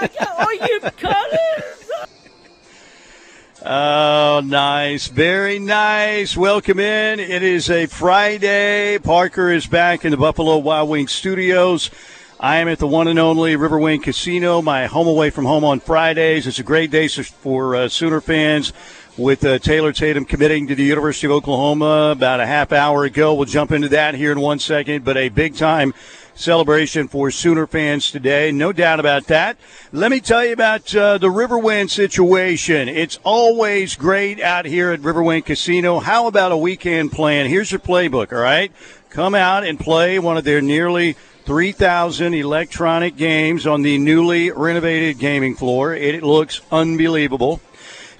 All you. Oh, nice. Very nice. Welcome in. It is a Friday. Parker is back in the Buffalo Wild Wings studios. I am at the one and only Riverwind Casino, my home away from home on Fridays. It's a great day for uh, Sooner fans with uh, Taylor Tatum committing to the University of Oklahoma about a half hour ago. We'll jump into that here in one second, but a big time celebration for Sooner fans today. No doubt about that. Let me tell you about uh, the Riverwind situation. It's always great out here at Riverwind Casino. How about a weekend plan? Here's your playbook, all right? Come out and play one of their nearly 3,000 electronic games on the newly renovated gaming floor. It looks unbelievable.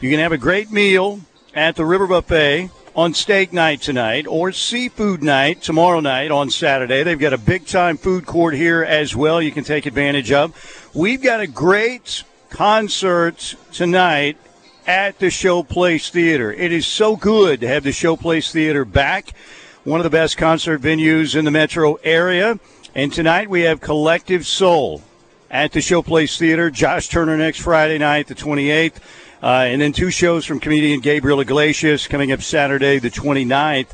You can have a great meal at the River Buffet on steak night tonight or seafood night tomorrow night on Saturday. They've got a big time food court here as well you can take advantage of. We've got a great concert tonight at the Showplace Theater. It is so good to have the Showplace Theater back, one of the best concert venues in the metro area. And tonight we have Collective Soul at the Showplace Theater. Josh Turner next Friday night, the 28th. Uh, and then two shows from comedian Gabriel Iglesias coming up Saturday, the 29th.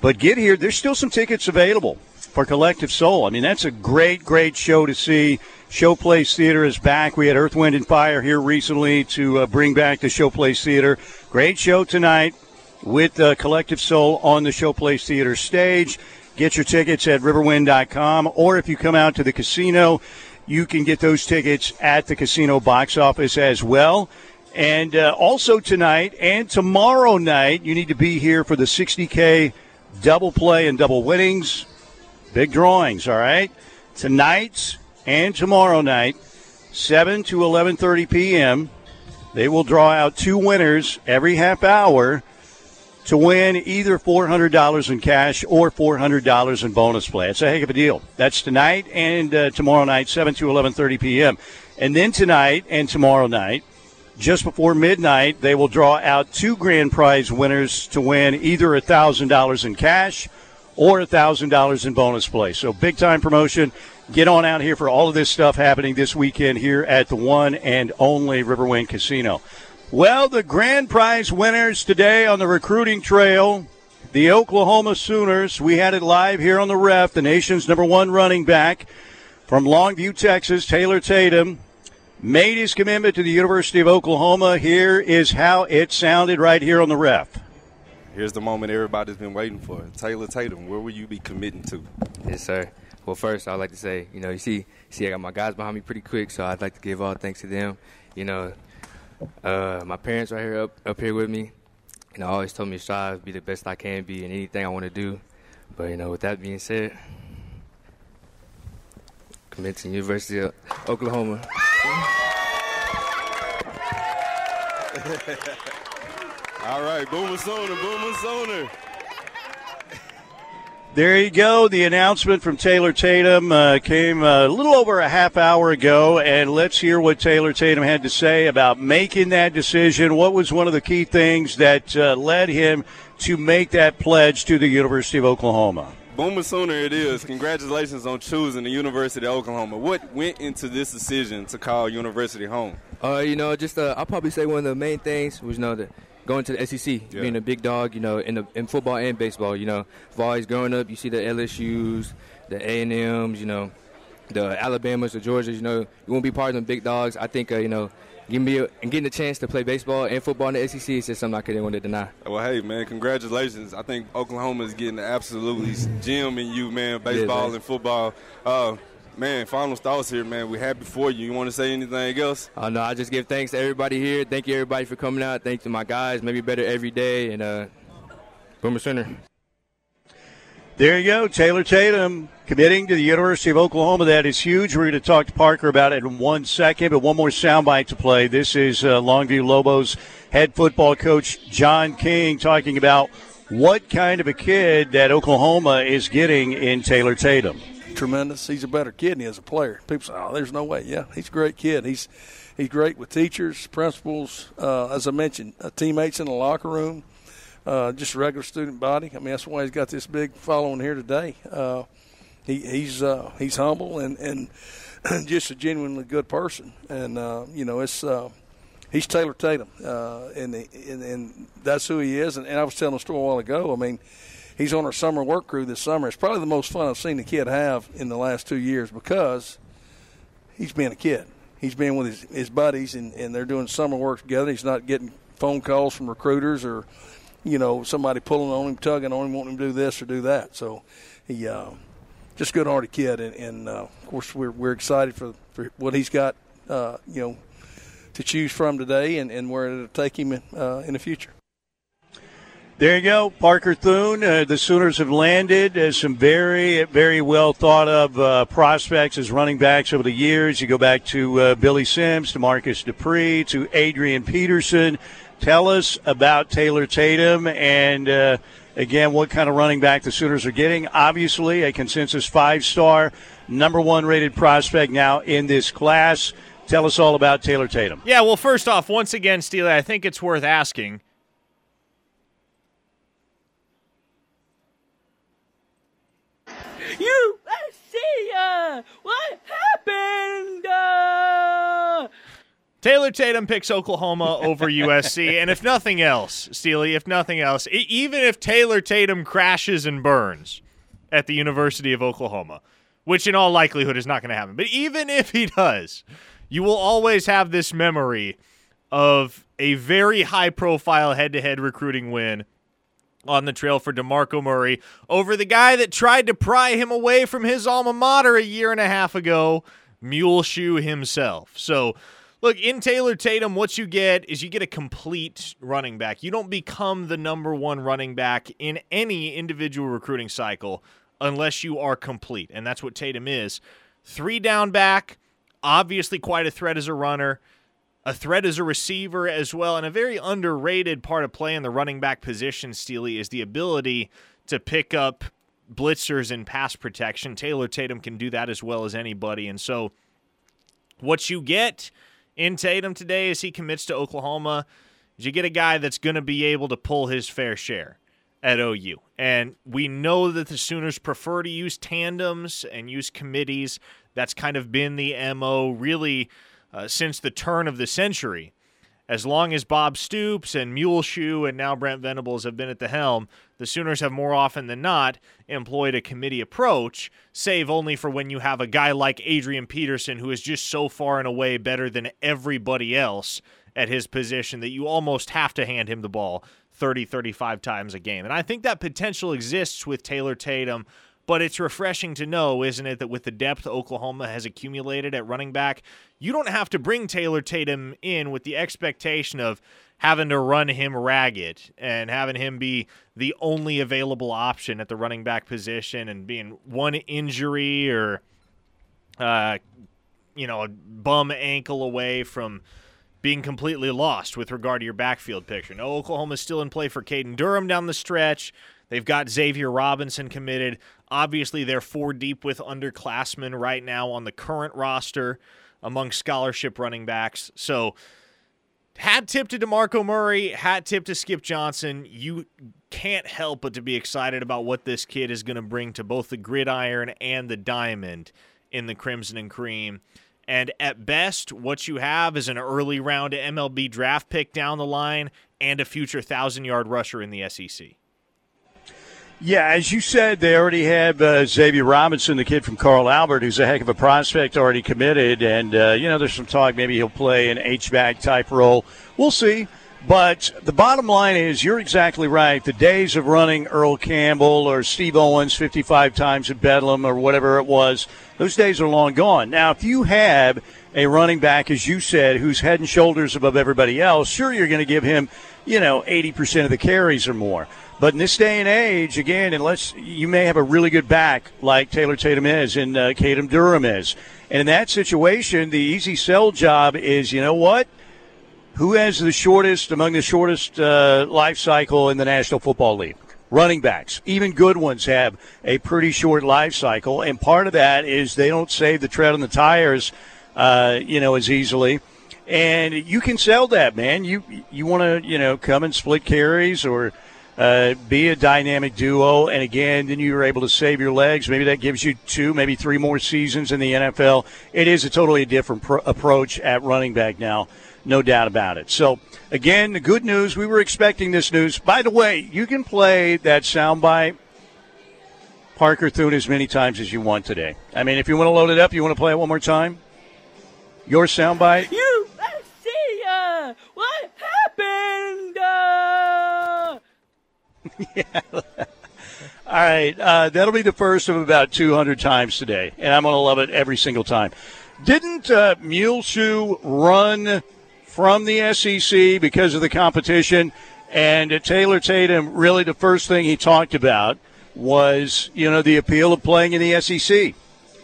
But get here. There's still some tickets available for Collective Soul. I mean, that's a great, great show to see. Showplace Theater is back. We had Earth, Wind, and Fire here recently to uh, bring back the Showplace Theater. Great show tonight with uh, Collective Soul on the Showplace Theater stage. Get your tickets at riverwind.com, or if you come out to the casino, you can get those tickets at the casino box office as well. And uh, also tonight and tomorrow night, you need to be here for the 60K double play and double winnings. Big drawings, all right? Tonight and tomorrow night, 7 to 11:30 p.m. They will draw out two winners every half hour to win either $400 in cash or $400 in bonus play. It's a heck of a deal. That's tonight and uh, tomorrow night, 7 to 11:30 p.m. And then tonight and tomorrow night, just before midnight, they will draw out two grand prize winners to win either $1,000 in cash or $1,000 in bonus play. So big time promotion. Get on out here for all of this stuff happening this weekend here at the one and only Riverwind Casino. Well, the grand prize winners today on the recruiting trail, the Oklahoma Sooners. We had it live here on the ref, the nation's number one running back from Longview, Texas, Taylor Tatum made his commitment to the University of Oklahoma. Here is how it sounded right here on the ref. Here's the moment everybody's been waiting for. Taylor Tatum, where will you be committing to? Yes, sir. Well, first, I'd like to say, you know, you see, see, I got my guys behind me pretty quick, so I'd like to give all thanks to them. You know, uh, my parents right here up up here with me, and I always told me to strive, be the best I can be in anything I want to do. But you know, with that being said, commit to University of Oklahoma. All right, Boomer Sooner, Boomer Sooner. There you go. The announcement from Taylor Tatum uh, came a little over a half hour ago, and let's hear what Taylor Tatum had to say about making that decision. What was one of the key things that uh, led him to make that pledge to the University of Oklahoma? Boomer Sooner it is. Congratulations on choosing the University of Oklahoma. What went into this decision to call University home? Uh, you know, just uh, I'll probably say one of the main things was, you know, the, going to the SEC, Yeah. being a big dog, you know, in the, in football and baseball. You know, I've always growing up, you see the LSU's, the A and M's, you know, the Alabamas, the Georgias. You know, you want to be part of them big dogs. I think, uh, you know, give me a, and getting a chance to play baseball and football in the SEC is just something I couldn't want to deny. Well, hey, man, congratulations. I think Oklahoma is getting the absolutely gem in you, man, baseball man. and football. Uh, man, final thoughts here, man. We're happy for you. You want to say anything else? Uh, no, I just give thanks to everybody here. Thank you, everybody, for coming out. Thank to my guys. Maybe better every day. And uh, Boomer Center. There you go, Taylor Tatum committing to the University of Oklahoma. That is huge. We're going to talk to Parker about it in one second, but one more soundbite to play. This is uh, Longview Lobos head football coach John King talking about what kind of a kid that Oklahoma is getting in Taylor Tatum. tremendous. He's a better kid than he is a player. People say, "Oh, there's no way." Yeah, he's a great kid. He's he's great with teachers, principals, uh, as I mentioned, uh, teammates in the locker room, uh, just regular student body. I mean, that's why he's got this big following here today. He, he's uh, he's humble and and just a genuinely good person. And uh, you know, it's uh, he's Taylor Tatum, uh, and, and and that's who he is. And, and I was telling a story a while ago. I mean, he's on our summer work crew this summer. It's probably the most fun I've seen the kid have in the last two years because he's being a kid. He's being with his, his buddies, and, and they're doing summer work together. He's not getting phone calls from recruiters or, you know, somebody pulling on him, tugging on him, wanting him to do this or do that. So he uh, just good-hearted kid, and, and uh, of course we're we're excited for for what he's got, uh, you know, to choose from today, and, and where it'll take him in, uh, in the future. There you go, Parker Thune. Uh, the Sooners have landed as some very, very well thought of uh, prospects as running backs over the years. You go back to uh, Billy Sims, to Marcus Dupree, to Adrian Peterson. Tell us about Taylor Tatum and, uh, again, what kind of running back the Sooners are getting. Obviously, a consensus five star, number one rated prospect now in this class. Tell us all about Taylor Tatum. Yeah, well, first off, once again, Steely, I think it's worth asking USC, uh, what happened? Uh, Taylor Tatum picks Oklahoma over USC, and if nothing else, Steely, if nothing else, even if Taylor Tatum crashes and burns at the University of Oklahoma, which in all likelihood is not going to happen, but even if he does, you will always have this memory of a very high profile head to head recruiting win on the trail for DeMarco Murray over the guy that tried to pry him away from his alma mater a year and a half ago, Muleshoe himself. So, look, in Taylor Tatum, what you get is you get a complete running back. You don't become the number one running back in any individual recruiting cycle unless you are complete. And that's what Tatum is. Three down back, obviously quite a threat as a runner a threat as a receiver as well. And a very underrated part of playing the running back position, Steely, is the ability to pick up blitzers and pass protection. Taylor Tatum can do that as well as anybody. And so what you get in Tatum today as he commits to Oklahoma is you get a guy that's going to be able to pull his fair share at OU. And we know that the Sooners prefer to use tandems and use committees. That's kind of been the MO really – uh, since the turn of the century. As long as Bob Stoops and Muleshoe and now Brent Venables have been at the helm, the Sooners have more often than not employed a committee approach, save only for when you have a guy like Adrian Peterson who is just so far and away better than everybody else at his position that you almost have to hand him the ball 30, 35 times a game. And I think that potential exists with Taylor Tatum but it's refreshing to know, isn't it, that with the depth Oklahoma has accumulated at running back, you don't have to bring Taylor Tatum in with the expectation of having to run him ragged and having him be the only available option at the running back position and being one injury or uh, you know a bum ankle away from being completely lost with regard to your backfield picture. No, Oklahoma's still in play for Caden Durham down the stretch. They've got Xavier Robinson committed. Obviously, they're four deep with underclassmen right now on the current roster among scholarship running backs. So, hat tip to DeMarco Murray, hat tip to Skip Johnson. You can't help but to be excited about what this kid is going to bring to both the gridiron and the diamond in the Crimson and Cream. And at best, what you have is an early round MLB draft pick down the line and a future thousand yard rusher in the SEC. Yeah, as you said, they already have uh, Xavier Robinson, the kid from Carl Albert, who's a heck of a prospect, already committed. And, uh, you know, there's some talk maybe he'll play an H-back type role. We'll see. But the bottom line is, you're exactly right. The days of running Earl Campbell or Steve Owens 55 times at Bedlam or whatever it was, those days are long gone. Now, if you have a running back, as you said, who's head and shoulders above everybody else, sure, you're going to give him, you know, 80% of the carries or more. But in this day and age, again, unless you may have a really good back like Taylor Tatum is and uh, Caden Durham is, and in that situation, the easy sell job is, you know what? Who has the shortest among the shortest uh, life cycle in the National Football League? Running backs, even good ones, have a pretty short life cycle, and part of that is they don't save the tread on the tires, uh, you know, as easily and you can sell that, man. You you want to you know come and split carries or uh, be a dynamic duo. And again, then you were able to save your legs. Maybe that gives you two, maybe three more seasons in the NFL. It is a totally different pro- approach at running back now, no doubt about it. So, again, the good news, we were expecting this news. By the way, you can play that soundbite. Parker Thune as many times as you want today. I mean, if you want to load it up, you want to play it one more time? Your soundbite? You see what happened? Uh, All right, uh, that'll be the first of about 200 times today, and I'm going to love it every single time. Didn't uh, Muleshoe run from the SEC because of the competition? And uh, Taylor Tatum, really the first thing he talked about was, you know, the appeal of playing in the SEC.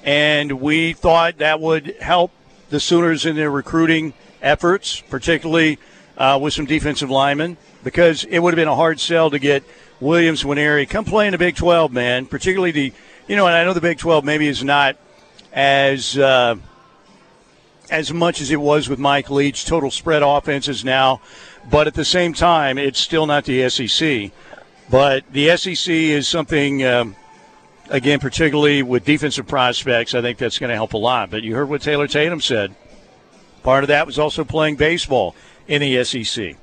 And we thought that would help the Sooners in their recruiting efforts, particularly uh, with some defensive linemen, because it would have been a hard sell to get Williams Nwaneri come play in the Big 12, man. Particularly the, you know, and I know the Big 12 maybe is not as uh, as much as it was with Mike Leach. Total spread offenses now, but at the same time, it's still not the SEC. But the SEC is something. Um, again, particularly with defensive prospects, I think that's going to help a lot. But you heard what Taylor Tatum said. Part of that was also playing baseball in the SEC.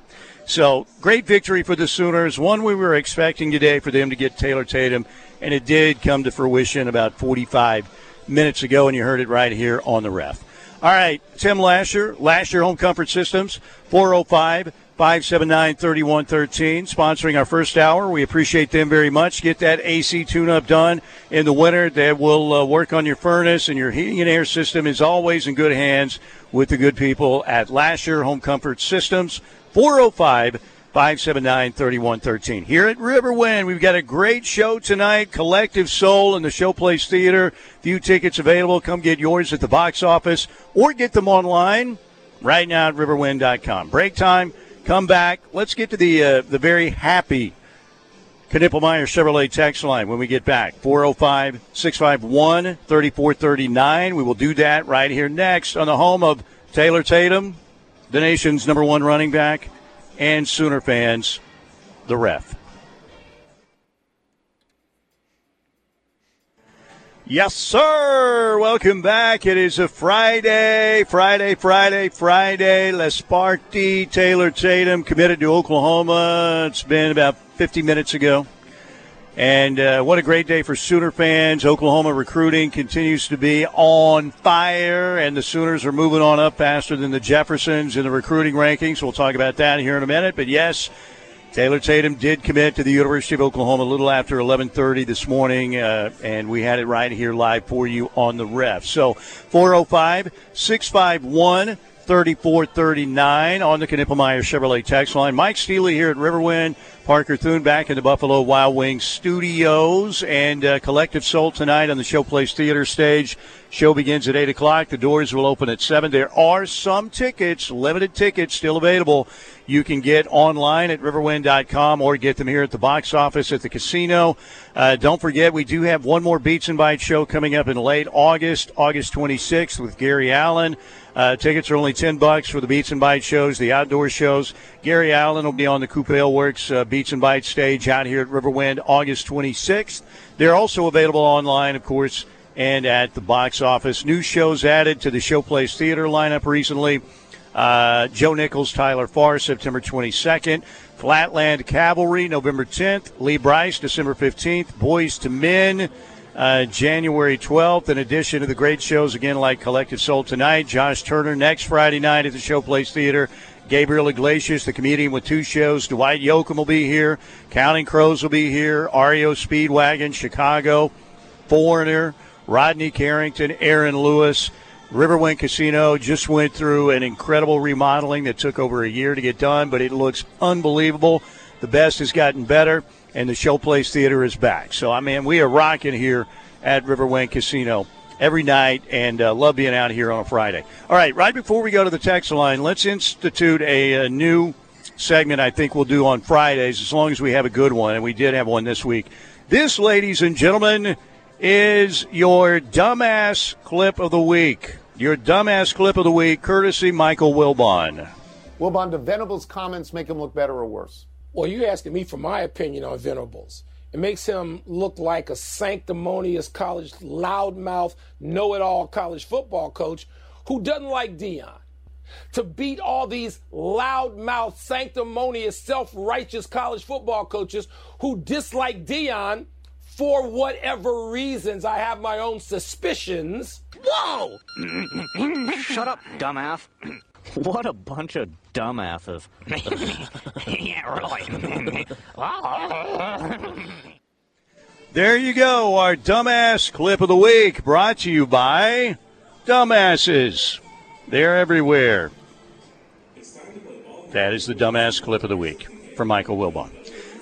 So great victory for the Sooners. One we were expecting today for them to get Taylor Tatum, and it did come to fruition about 45 minutes ago, and you heard it right here on the ref. All right, Tim Lasher, Lasher Home Comfort Systems, 405 579 3113, sponsoring our first hour. We appreciate them very much. Get that AC tune up done in the winter. That will uh, work on your furnace and your heating and air system is always in good hands with the good people at Lasher Home Comfort Systems, 405 579 3113. Here at Riverwind, we've got a great show tonight. Collective Soul in the Showplace Theater. Few tickets available. Come get yours at the box office or get them online right now at riverwind.com. Break time. Come back. Let's get to the uh, the very happy Knippelmeyer Chevrolet text line when we get back. 405 651 3439. We will do that right here next on the home of Taylor Tatum, the nation's number one running back, and Sooner fans, the ref. Yes, sir. Welcome back. It is a Friday, Friday, Friday, Friday. Les Party, Taylor Tatum committed to Oklahoma. It's been about 50 minutes ago. And uh, what a great day for Sooner fans. Oklahoma recruiting continues to be on fire, and the Sooners are moving on up faster than the Jeffersons in the recruiting rankings. We'll talk about that here in a minute. But yes, Taylor Tatum did commit to the University of Oklahoma a little after 11:30 this morning, uh, and we had it right here live for you on the ref. So 405 651 3439 on the Knippelmeyer Chevrolet text line. Mike Steely here at Riverwind. Parker Thune back in the Buffalo Wild Wings studios and uh, Collective Soul tonight on the Showplace Theater stage. Show begins at 8 o'clock. The doors will open at 7. There are some tickets, limited tickets, still available. You can get online at riverwind.com or get them here at the box office at the casino. Uh, don't forget, we do have one more Beats and Bites show coming up in late August, August 26th with Gary Allan. Uh, tickets are only 10 bucks for the Beats and Bites shows, the outdoor shows. Gary Allan will be on the Coupe Works uh, Beats and Bites stage out here at Riverwind August 26th. They're also available online, of course, and at the box office. New shows added to the Showplace Theater lineup recently. Uh, Joe Nichols, Tyler Farr, September 22nd. Flatland Cavalry, November 10th. Lee Brice, December 15th. Boyz II Men, uh, January 12th. In addition to the great shows, again, like Collective Soul tonight, Josh Turner next Friday night at the Showplace Theater. Gabriel Iglesias, the comedian with two shows. Dwight Yoakam will be here. Counting Crows will be here. REO Speedwagon, Chicago. Foreigner, Rodney Carrington, Aaron Lewis. Riverwind Casino just went through an incredible remodeling that took over a year to get done, but it looks unbelievable. The best has gotten better, and the Showplace Theater is back. So, I mean, we are rocking here at Riverwind Casino every night and uh, love being out here on a Friday. All right, right before we go to the text line, let's institute a, a new segment I think we'll do on Fridays as long as we have a good one, and we did have one this week. This, ladies and gentlemen, is your dumbass clip of the week. Your dumbass clip of the week, courtesy Michael Wilbon. Wilbon, do Venables' comments make him look better or worse? Well, you're asking me for my opinion on Venables. It makes him look like a sanctimonious college loudmouth, know it all college football coach who doesn't like Deion. To beat all these loudmouth, sanctimonious, self righteous college football coaches who dislike Deion for whatever reasons. I have my own suspicions. Whoa! Shut up, dumbass. What a bunch of dumbasses. yeah, really. There you go, our dumbass clip of the week brought to you by Dumbasses. They're everywhere. That is the dumbass clip of the week from Michael Wilbon.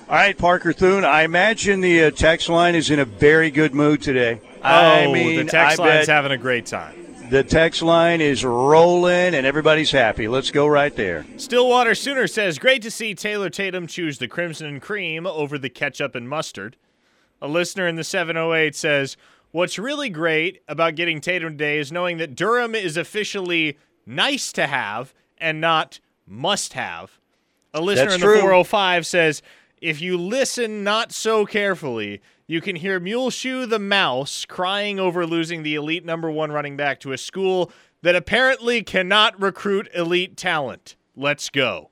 All right, Parker Thune, I imagine the uh, text line is in a very good mood today. I oh, mean, the text I line's having a great time. the text line is rolling and everybody's happy. Let's go right there. Stillwater Sooner says, Great to see Taylor Tatum choose the crimson and cream over the ketchup and mustard. A listener in the 708 says, What's really great about getting Tatum today is knowing that Durham is officially nice to have and not must have. A listener That's in true. the 405 says, If you listen not so carefully, you can hear Muleshoe the Mouse crying over losing the elite number one running back to a school that apparently cannot recruit elite talent. Let's go.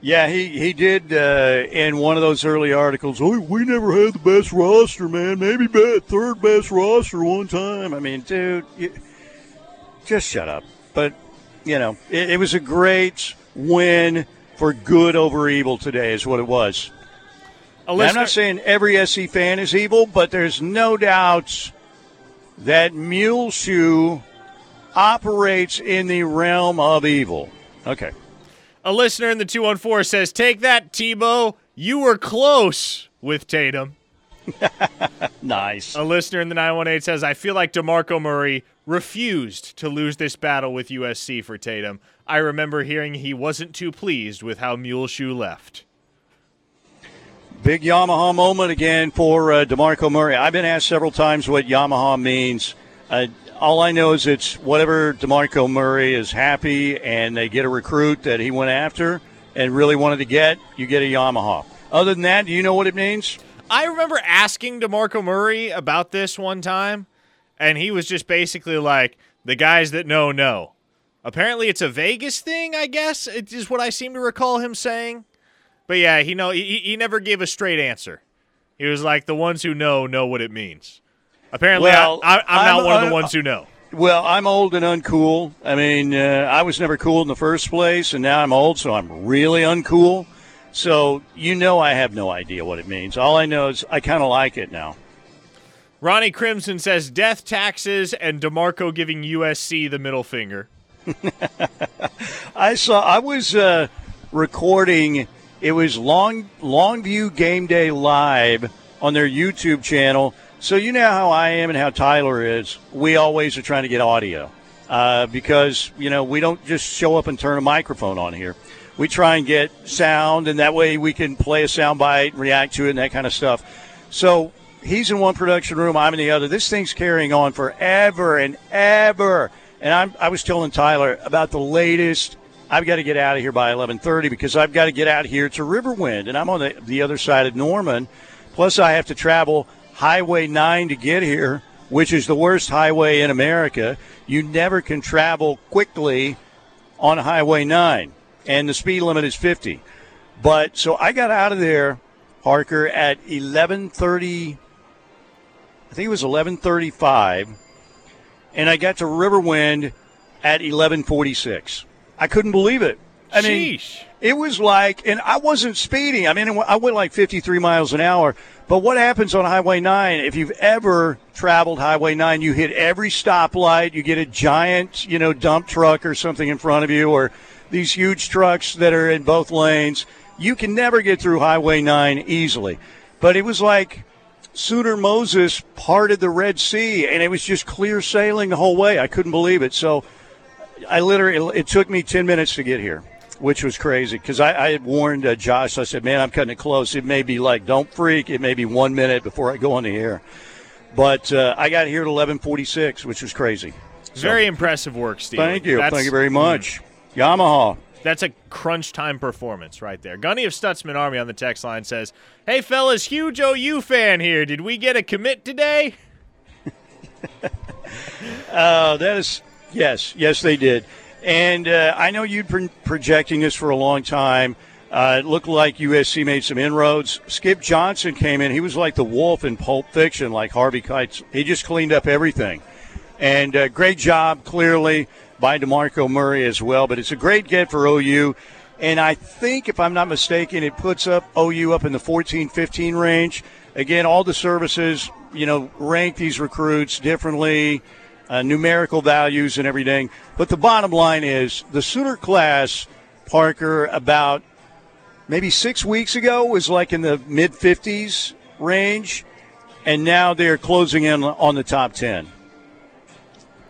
Yeah, he, he did uh, in one of those early articles. Oh, we never had the best roster, man. Maybe bet third best roster one time. I mean, dude, you, just shut up. But you know, it, it was a great win for good over evil today, is what it was. Now, I'm not saying every SC fan is evil, but there's no doubt that Muleshoe operates in the realm of evil. Okay. A listener in the 214 says, Take that, Tebow. You were close with Tatum. Nice. A listener in the 918 says, I feel like DeMarco Murray refused to lose this battle with USC for Tatum. I remember hearing he wasn't too pleased with how Muleshoe left. Big Yamaha moment again for uh, DeMarco Murray. I've been asked several times what Yamaha means. Uh, all I know is it's whatever DeMarco Murray is happy and they get a recruit that he went after and really wanted to get, you get a Yamaha. Other than that, do you know what it means? I remember asking DeMarco Murray about this one time, and he was just basically like, the guys that know, know. Apparently, it's a Vegas thing, I guess, it is what I seem to recall him saying. But yeah, he know he, he never gave a straight answer. He was like, the ones who know know what it means. Apparently, Well, I, I'm not I'm- one of the ones who know. Well, I'm old and uncool. I mean, uh, I was never cool in the first place, and now I'm old, so I'm really uncool. So you know I have no idea what it means. All I know is I kind of like it now. Ronnie Crimson says death taxes and DeMarco giving USC the middle finger. I saw. I was uh, recording. It was Long Longview Game Day Live on their YouTube channel. So you know how I am and how Tyler is. We always are trying to get audio uh, because you know we don't just show up and turn a microphone on here. We try and get sound, and that way we can play a sound bite, react to it, and that kind of stuff. So he's in one production room, I'm in the other. This thing's carrying on forever and ever. And I'm, I was telling Tyler about the latest. I've got to get out of here by 11:30 because I've got to get out here to Riverwind, and I'm on the, the other side of Norman. Plus, I have to travel Highway 9 to get here, which is the worst highway in America. You never can travel quickly on Highway 9, and the speed limit is 50. But so I got out of there, Parker, at 11:30. I think it was 11:35, and I got to Riverwind at 11:46. I couldn't believe it. I mean, Sheesh. it was like, and I wasn't speeding. I mean, I went like 53 miles an hour. But what happens on Highway 9? If you've ever traveled Highway 9, you hit every stoplight. You get a giant, you know, dump truck or something in front of you, or these huge trucks that are in both lanes. You can never get through Highway 9 easily. But it was like Sooner Moses parted the Red Sea, and it was just clear sailing the whole way. I couldn't believe it. So I literally, it took me 10 minutes to get here, which was crazy because I, I had warned uh, Josh. I said, man, I'm cutting it close. It may be like, don't freak. It may be one minute before I go on the air. But uh, I got here at 1146, which was crazy. Very impressive work, Steve. Thank you. Thank you very much. Yamaha. That's a crunch time performance right there. Gunny of Stutzman Army on the text line says, Hey, fellas, huge OU fan here. Did we get a commit today? Uh, that is yes, yes, they did. And uh, I know you've been projecting this for a long time. Uh, it looked like USC made some inroads. Skip Johnson came in. He was like the wolf in Pulp Fiction, like Harvey Keitel. He just cleaned up everything. And uh, great job, clearly, by DeMarco Murray as well. But it's a great get for OU. And I think, if I'm not mistaken, it puts up OU up in the 14 15 range. Again, all the services, you know, rank these recruits differently, uh, numerical values and everything. But the bottom line is the Sooner class, Parker, about maybe six weeks ago was like in the mid 50s range. And now they're closing in on the top 10.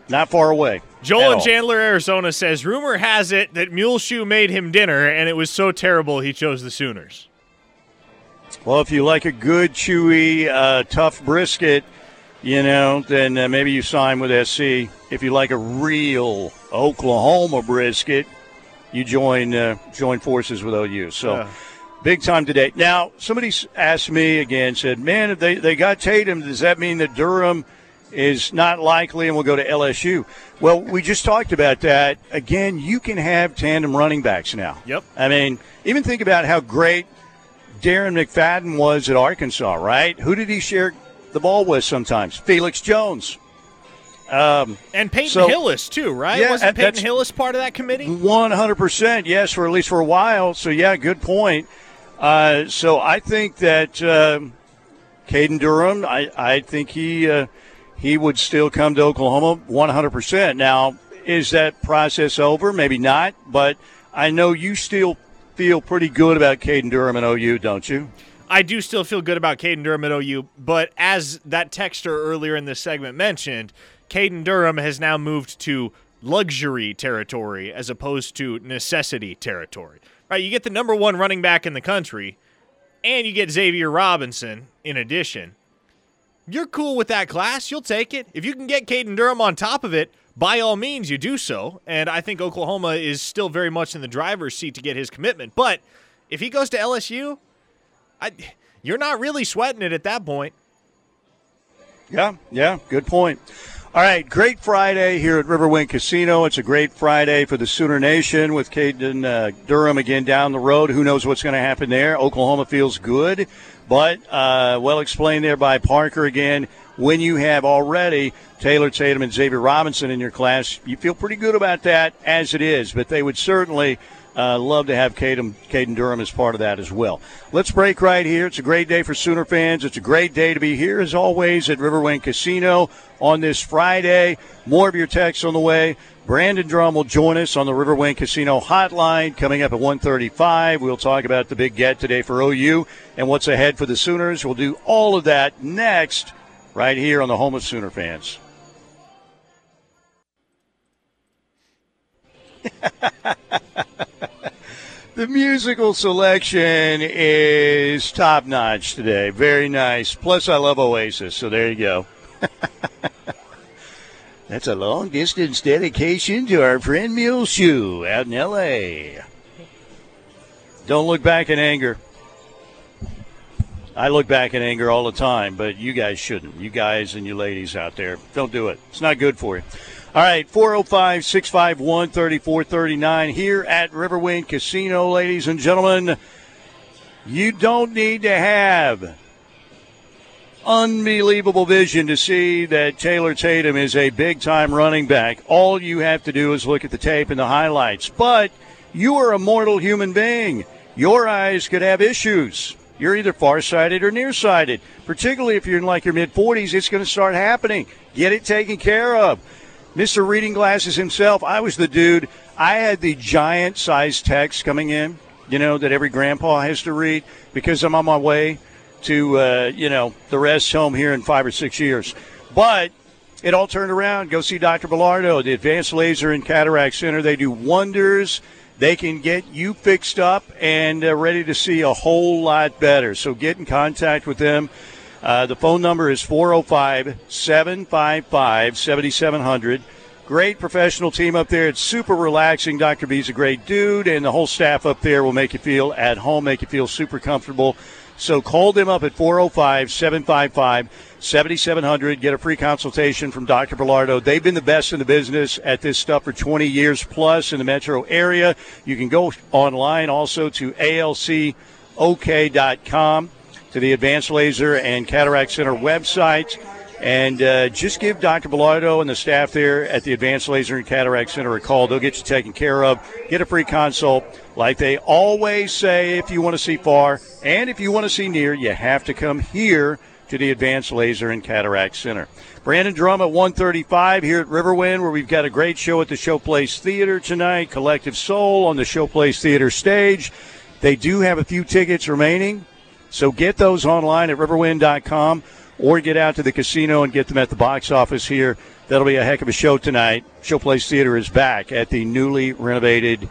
Not far away. Joel in. Chandler, Arizona says, Rumor has it that Muleshoe made him dinner, and it was so terrible he chose the Sooners. Well, if you like a good, chewy, uh, tough brisket, you know, then uh, maybe you sign with SC. If you like a real Oklahoma brisket, you join uh, join forces with OU. So. Yeah. Big time today. Now, somebody asked me again, said, man, if they, they got Tatum, does that mean that Durham is not likely and will go to LSU? Well, we just talked about that. Again, you can have tandem running backs now. Yep. I mean, even think about how great Darren McFadden was at Arkansas, right? Who did he share the ball with sometimes? Felix Jones. Um, And Peyton So- Hillis, too, right? Yeah, Wasn't Peyton Hillis part of that committee? 100%, yes, for at least for a while. So, yeah, good point. Uh, so, I think that um, Caden Durham, I, I think he uh, he would still come to Oklahoma 100%. Now, is that process over? Maybe not, but I know you still feel pretty good about Caden Durham and OU, don't you? I do still feel good about Caden Durham at OU, but as that texter earlier in this segment mentioned, Caden Durham has now moved to luxury territory as opposed to necessity territory. Right? You get the number one running back in the country, and you get Xavier Robinson in addition. You're cool with that class. You'll take it. If you can get Caden Durham on top of it, by all means, you do so. And I think Oklahoma is still very much in the driver's seat to get his commitment. But if he goes to LSU, I, you're not really sweating it at that point. Yeah, yeah, good point. All right, great Friday here at Riverwind Casino. It's a great Friday for the Sooner Nation with Caden uh, Durham again down the road. Who knows what's going to happen there? Oklahoma feels good, but uh, well explained there by Parker again. When you have already Taylor Tatum and Xavier Robinson in your class, you feel pretty good about that as it is, but they would certainly uh, love to have Caden, Caden Durham as part of that as well. Let's break right here. It's a great day for Sooner fans. It's a great day to be here, as always, at Riverwind Casino on this Friday. More of your texts on the way. Brandon Drumm will join us on the Riverwind Casino hotline coming up at 135. We'll talk about the big get today for OU and what's ahead for the Sooners. We'll do all of that next right here on the home of Sooner fans. The musical selection is top notch today. Very nice. Plus, I love Oasis, so there you go. That's a long distance dedication to our friend Muleshoe out in L.A. Don't look back in anger. I look back in anger all the time, but you guys shouldn't. You guys and you ladies out there, don't do it. It's not good for you. All right, 405 651 3439 here at Riverwind Casino, ladies and gentlemen. You don't need to have unbelievable vision to see that Taylor Tatum is a big time running back. All you have to do is look at the tape and the highlights. But you are a mortal human being. Your eyes could have issues. You're either farsighted or nearsighted. Particularly if you're in like your mid 40s, it's going to start happening. Get it taken care of. Mr. Reading Glasses himself, I was the dude. I had the giant size text coming in, you know, that every grandpa has to read because I'm on my way to, uh, you know, the rest home here in five or six years. But it all turned around. Go see Dr. Bellardo, the Advanced Laser and Cataract Center. They do wonders. They can get you fixed up and uh, ready to see a whole lot better. So get in contact with them. Uh, the phone number is 405 755 7700. Great professional team up there. It's super relaxing. Dr. B's a great dude, and the whole staff up there will make you feel at home, make you feel super comfortable. So call them up at 405 755 7700. Get a free consultation from Dr. Bellardo. They've been the best in the business at this stuff for 20 years plus in the metro area. You can go online also to alcok.com to the Advanced Laser and Cataract Center website. And uh, just give Dr. Bellardo and the staff there at the Advanced Laser and Cataract Center a call. They'll get you taken care of. Get a free consult. Like they always say, if you want to see far and if you want to see near, you have to come here to the Advanced Laser and Cataract Center. Brandon Drumm at 135 here at Riverwind, where we've got a great show at the Showplace Theater tonight. Collective Soul on the Showplace Theater stage. They do have a few tickets remaining, so get those online at riverwind.com or get out to the casino and get them at the box office here. That'll be a heck of a show tonight. Showplace Theater is back at the newly renovated,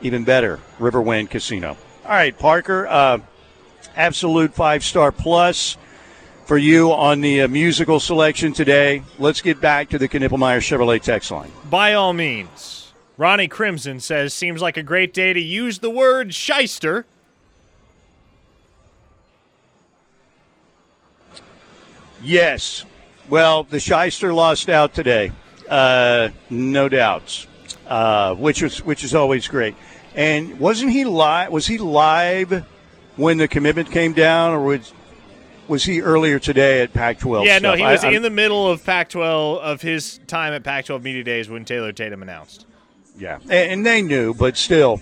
even better, Riverwind Casino. All right, Parker, uh, absolute five star plus for you on the uh, musical selection today. Let's get back to the Knippelmeyer Chevrolet text line. By all means. Ronnie Crimson says, seems like a great day to use the word shyster. Yes. Well, the Shyster lost out today, uh, no doubts, uh, which was which is always great. And wasn't he live? Was he live when the commitment came down, or was was he earlier today at Pac-12? Yeah, no, he was I- in the middle of Pac-12 of his time at Pac-12 media days when Taylor Tatum announced. Yeah, and, and they knew, but still,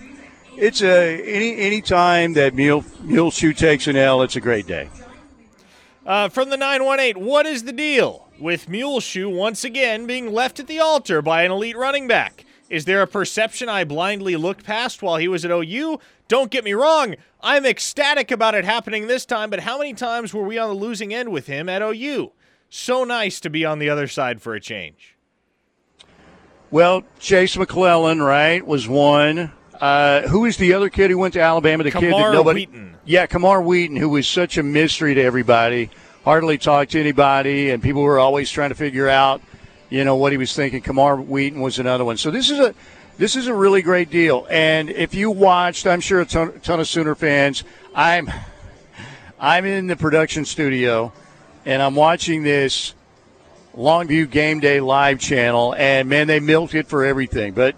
it's a any any time that Mule Mule Shoe takes an L, it's a great day. Uh, from the 918, what is the deal with Muleshoe once again being left at the altar by an elite running back? Is there a perception I blindly looked past while he was at OU? Don't get me wrong, I'm ecstatic about it happening this time, but how many times were we on the losing end with him at OU? So nice to be on the other side for a change. Well, Jase McClellan, right, was one. Uh, who was the other kid who went to Alabama? The kid that nobody. Wheaton. Yeah, Camar Wheaton, who was such a mystery to everybody. Hardly talked to anybody, and people were always trying to figure out, you know, what he was thinking. Camar Wheaton was another one. So this is a this is a really great deal. And if you watched, I'm sure a ton, ton of Sooner fans. I'm I'm in the production studio, and I'm watching this Longview Game Day live channel, and man, they milked it for everything. But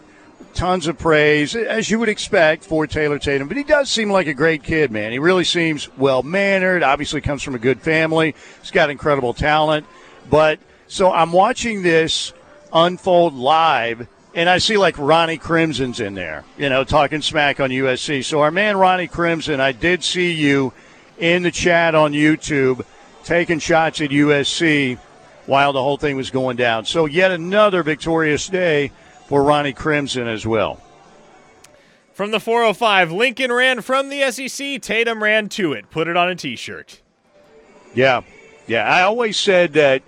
tons of praise, as you would expect for Taylor Tatum. But he does seem like a great kid, man. He really seems well mannered. Obviously, comes from a good family. He's got incredible talent. But so I'm watching this unfold live. And I see like Ronnie Crimson's in there, you know, talking smack on USC. So our man Ronnie Crimson, I did see you in the chat on YouTube taking shots at USC while the whole thing was going down. So yet another victorious day for Ronnie Crimson as well. From the 405, Lincoln ran from the SEC, Tatum ran to it. Put it on a t shirt. Yeah. Yeah. I always said that,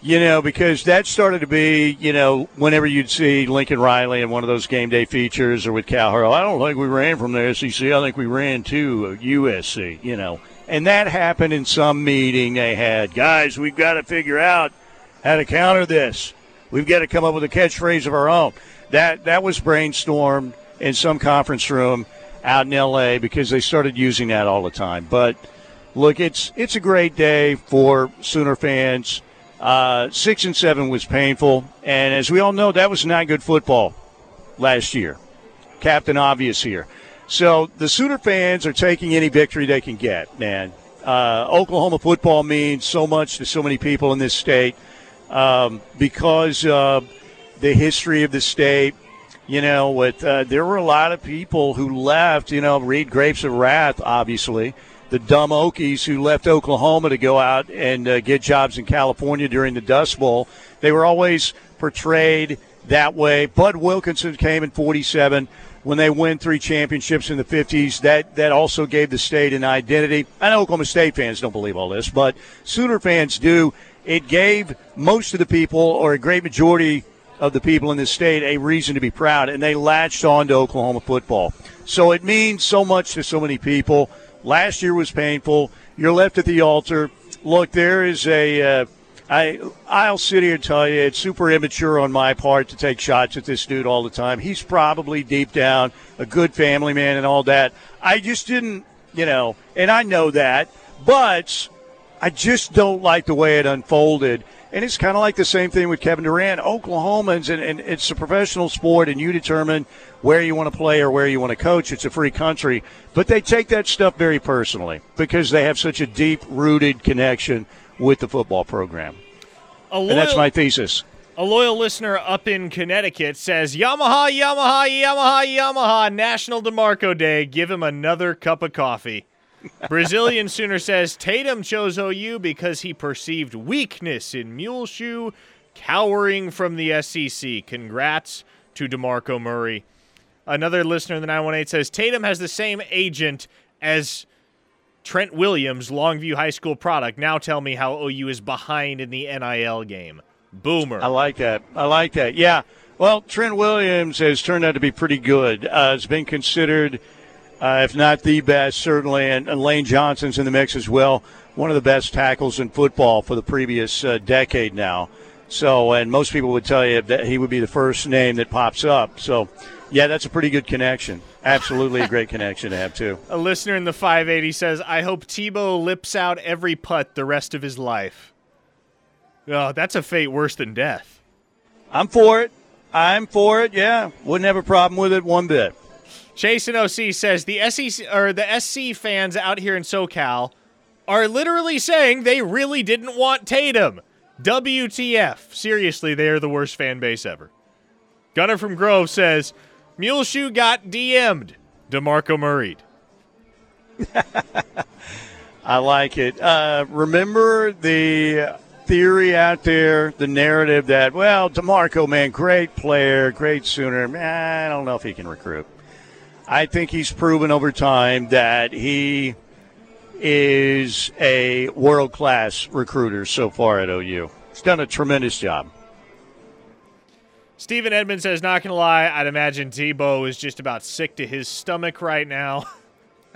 you know, because that started to be, you know, whenever you'd see Lincoln Riley in one of those game day features or with Cal Hurl, I don't think we ran from the SEC. I think we ran to USC, you know. And that happened in some meeting they had. Guys, we've got to figure out how to counter this. We've got to come up with a catchphrase of our own. That that was brainstormed in some conference room out in LA because they started using that all the time. But look, it's it's a great day for Sooner fans. Uh, six and seven was painful, and as we all know, that was not good football last year. Captain Obvious here. So the Sooner fans are taking any victory they can get, man. Uh, Oklahoma football means so much to so many people in this state um, because of the history of the state. You know, with uh, there were a lot of people who left. You know, read Grapes of Wrath, obviously. The dumb Okies who left Oklahoma to go out and uh, get jobs in California during the Dust Bowl. They were always portrayed that way. Bud Wilkinson came in 47 when they win three championships in the 50s. That that also gave the state an identity. I know Oklahoma State fans don't believe all this, but Sooner fans do. It gave most of the people, or a great majority of the people in the state, a reason to be proud, and they latched on to Oklahoma football. So it means so much to so many people. Last year was painful. You're left at the altar. Look, there is a. Uh, I I'll sit here and tell you it's super immature on my part to take shots at this dude all the time. He's probably deep down a good family man and all that. I just didn't, you know, and I know that, but I just don't like the way it unfolded. And it's kind of like the same thing with Kevin Durant. Oklahomans, and, and it's a professional sport, and you determine where you want to play or where you want to coach. It's a free country. But they take that stuff very personally because they have such a deep rooted connection with the football program. Loyal, and that's my thesis. A loyal listener up in Connecticut says, Yamaha, Yamaha, Yamaha, Yamaha, National DeMarco Day. Give him another cup of coffee. Brazilian Sooner says Tatum chose OU because he perceived weakness in Muleshoe cowering from the SEC. Congrats to DeMarco Murray. Another listener in the 918 says Tatum has the same agent as Trent Williams, Longview High School product. Now tell me how OU is behind in the NIL game. Boomer. I like that. I like that. Yeah. Well, Trent Williams has turned out to be pretty good. Uh, has been considered – uh, if not the best, certainly. And, and, Lane Johnson's in the mix as well. One of the best tackles in football for the previous uh, decade now. So, and most people would tell you that he would be the first name that pops up. So, yeah, that's a pretty good connection. Absolutely a great connection to have, too. A listener in the 580 says, I hope Tebow lips out every putt the rest of his life. Oh, that's a fate worse than death. I'm for it. I'm for it, yeah. Wouldn't have a problem with it one bit. And OC says the SEC or the SC fans out here in SoCal are literally saying they really didn't want Tatum. WTF. Seriously, they are the worst fan base ever. Gunner from Grove says Muleshoe got DM'd. DeMarco Murray. I like it. Uh, remember the theory out there, the narrative that, well, DeMarco, man, great player, great Sooner. Man, I don't know if he can recruit. I think he's proven over time that he is a world class recruiter so far at OU. He's done a tremendous job. Stephen Edmonds says, not going to lie, I'd imagine Tebow is just about sick to his stomach right now.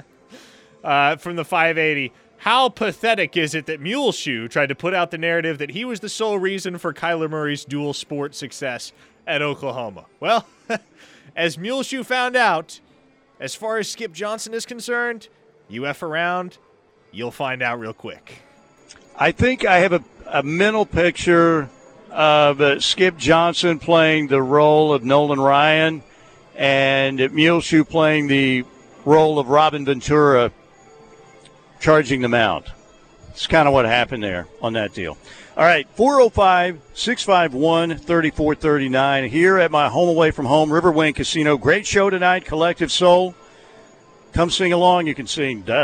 uh, from the 580, how pathetic is it that Muleshoe tried to put out the narrative that he was the sole reason for Kyler Murray's dual sport success at Oklahoma? Well, as Muleshoe found out, as far as Skip Johnson is concerned, you F around, you'll find out real quick. I think I have a, a mental picture of uh, Skip Johnson playing the role of Nolan Ryan and Muleshoe playing the role of Robin Ventura charging the mound. It's kind of what happened there on that deal. All right, 405 651 3439 here at my home away from home, Riverwind Casino. Great show tonight, Collective Soul. Come sing along. You can sing, you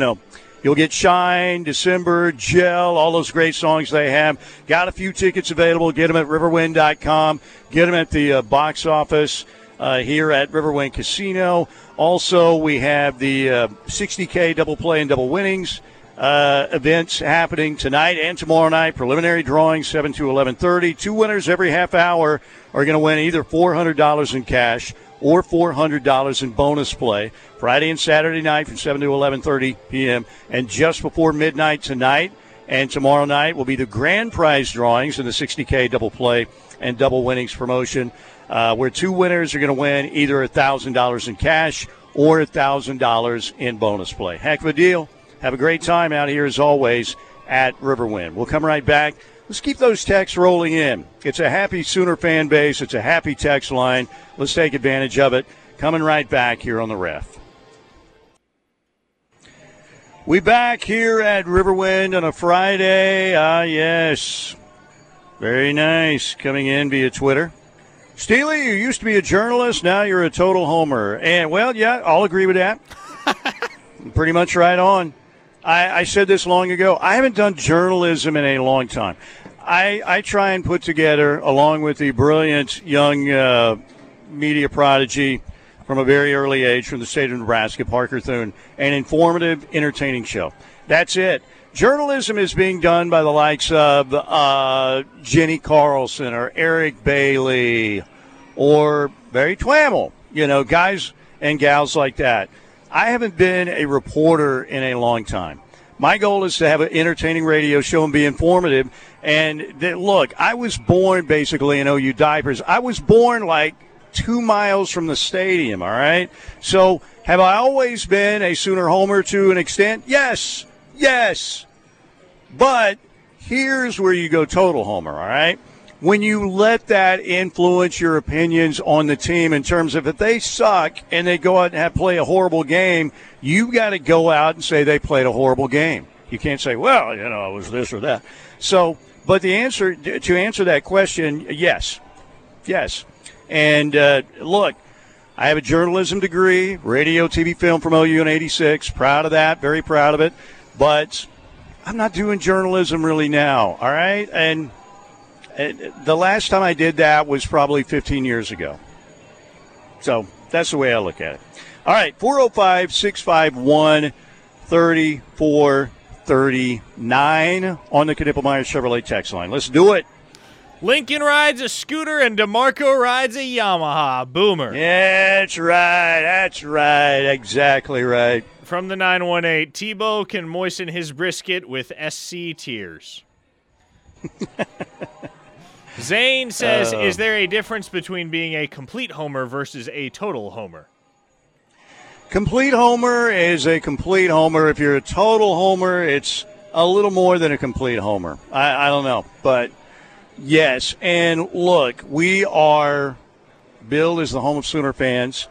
know. You'll get Shine, December, Gel, all those great songs they have. Got a few tickets available. Get them at riverwind.com. Get them at the uh, box office uh, here at Riverwind Casino. Also, we have the uh, 60K double play and double winnings uh, events happening tonight and tomorrow night. Preliminary drawing 7 to 11:30. Two winners every half hour are going to win either $400 in cash or $400 in bonus play. Friday and Saturday night from 7 to 11:30 p.m. and just before midnight tonight and tomorrow night will be the grand prize drawings in the 60K double play and double winnings promotion, uh, where two winners are going to win either $1,000 in cash or $1,000 in bonus play. Heck of a deal. Have a great time out here as always at Riverwind. We'll come right back. Let's keep those texts rolling in. It's a happy Sooner fan base. It's a happy text line. Let's take advantage of it. Coming right back here on the ref. We back here at Riverwind on a Friday. Ah, yes. Very nice. Coming in via Twitter. Steely, you used to be a journalist. Now you're a total homer. And, well, yeah, I'll agree with that. Pretty much right on. I, I, said this long ago. I haven't done journalism in a long time. I, I try and put together, along with the brilliant young uh, media prodigy from a very early age from the state of Nebraska, Parker Thune, an informative, entertaining show. That's it. Journalism is being done by the likes of uh, Jenni Carlson or Eric Bailey or Berry Tramel, you know, guys and gals like that. I haven't been a reporter in a long time. My goal is to have an entertaining radio show and be informative. And th- look, I was born basically in OU diapers. I was born like two miles from the stadium, all right? So have I always been a Sooner homer to an extent? Yes, yes. But here's where you go total homer, all right? When you let that influence your opinions on the team in terms of if they suck and they go out and have, play a horrible game, you've got to go out and say they played a horrible game. You can't say, well, you know, it was this or that. So, but the answer to answer that question, yes, yes. And uh, look, I have a journalism degree, radio, TV, film from OU in '86. Proud of that, very proud of it. But I'm not doing journalism really now. All right, and the last time I did that was probably 15 years ago. So that's the way I look at it. All right, 405 651 3439 on the Knippelmeyer Chevrolet text line. Let's do it. Lincoln rides a scooter and DeMarco rides a Yamaha. Boomer. Yeah, that's right. That's right. Exactly right. From the 918, Tebow can moisten his brisket with SC tears. Zane says, Uh. "Is there a difference between being a complete homer versus a total homer?" Complete homer is a complete homer. If you're a total homer, it's a little more than a complete homer. I, I don't know. But yes. And look, we are, Bill is the home of Sooner fans.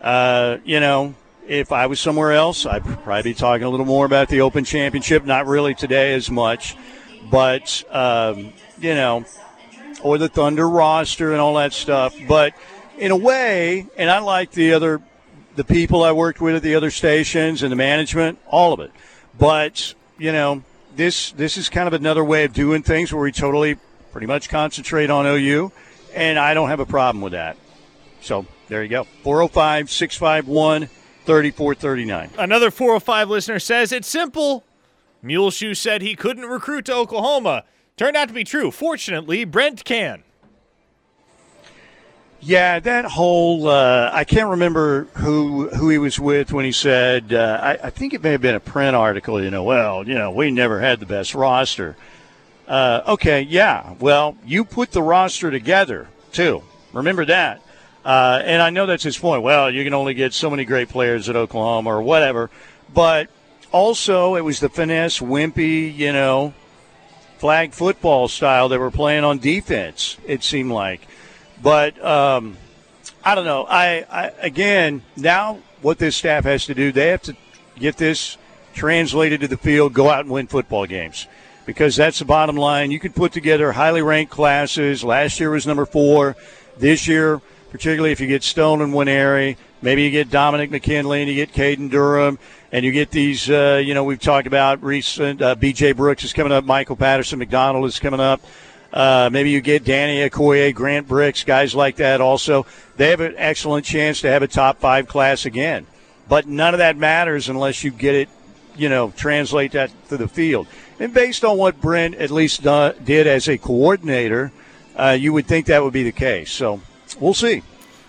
Uh, you know, if I was somewhere else, I'd probably be talking a little more about the Open Championship. Not really today as much. But, um, you know, or the Thunder roster and all that stuff. But in a way, and I like the other, the people I worked with at the other stations and the management, all of it. But you know, this this is kind of another way of doing things where we totally, pretty much concentrate on OU, and I don't have a problem with that. So there you go. 405 651 3439. Another 405 listener says it's simple. Muleshoe said he couldn't recruit to Oklahoma. Turned out to be true. Fortunately, Brent can. Yeah, that whole uh, I can't remember who who he was with when he said uh, I, I think it may have been a print article. You know, well, you know, we never had the best roster. Uh, okay, yeah. Well, you put the roster together too. Remember that. Uh, and I know that's his point. Well, you can only get so many great players at Oklahoma or whatever. But also, it was the finesse, wimpy, you know, flag football style they were playing on defense. It seemed like. But um, I don't know. I, I again now what this staff has to do, they have to get this translated to the field, go out and win football games. Because that's the bottom line. You could put together highly ranked classes. Last year was number four. This year, particularly if you get Stone and Nwaneri, maybe you get Dominick McKinley and you get Caden Durham, and you get these, uh, you know, we've talked about recent, uh, BJ Brooks is coming up, Michael Patterson McDonald is coming up. Uh, maybe you get Danny Okoye, Grant Bricks, guys like that also. They have an excellent chance to have a top five class again. But none of that matters unless you get it, you know, translate that to the field. And based on what Brent at least did as a coordinator, uh, you would think that would be the case. So we'll see.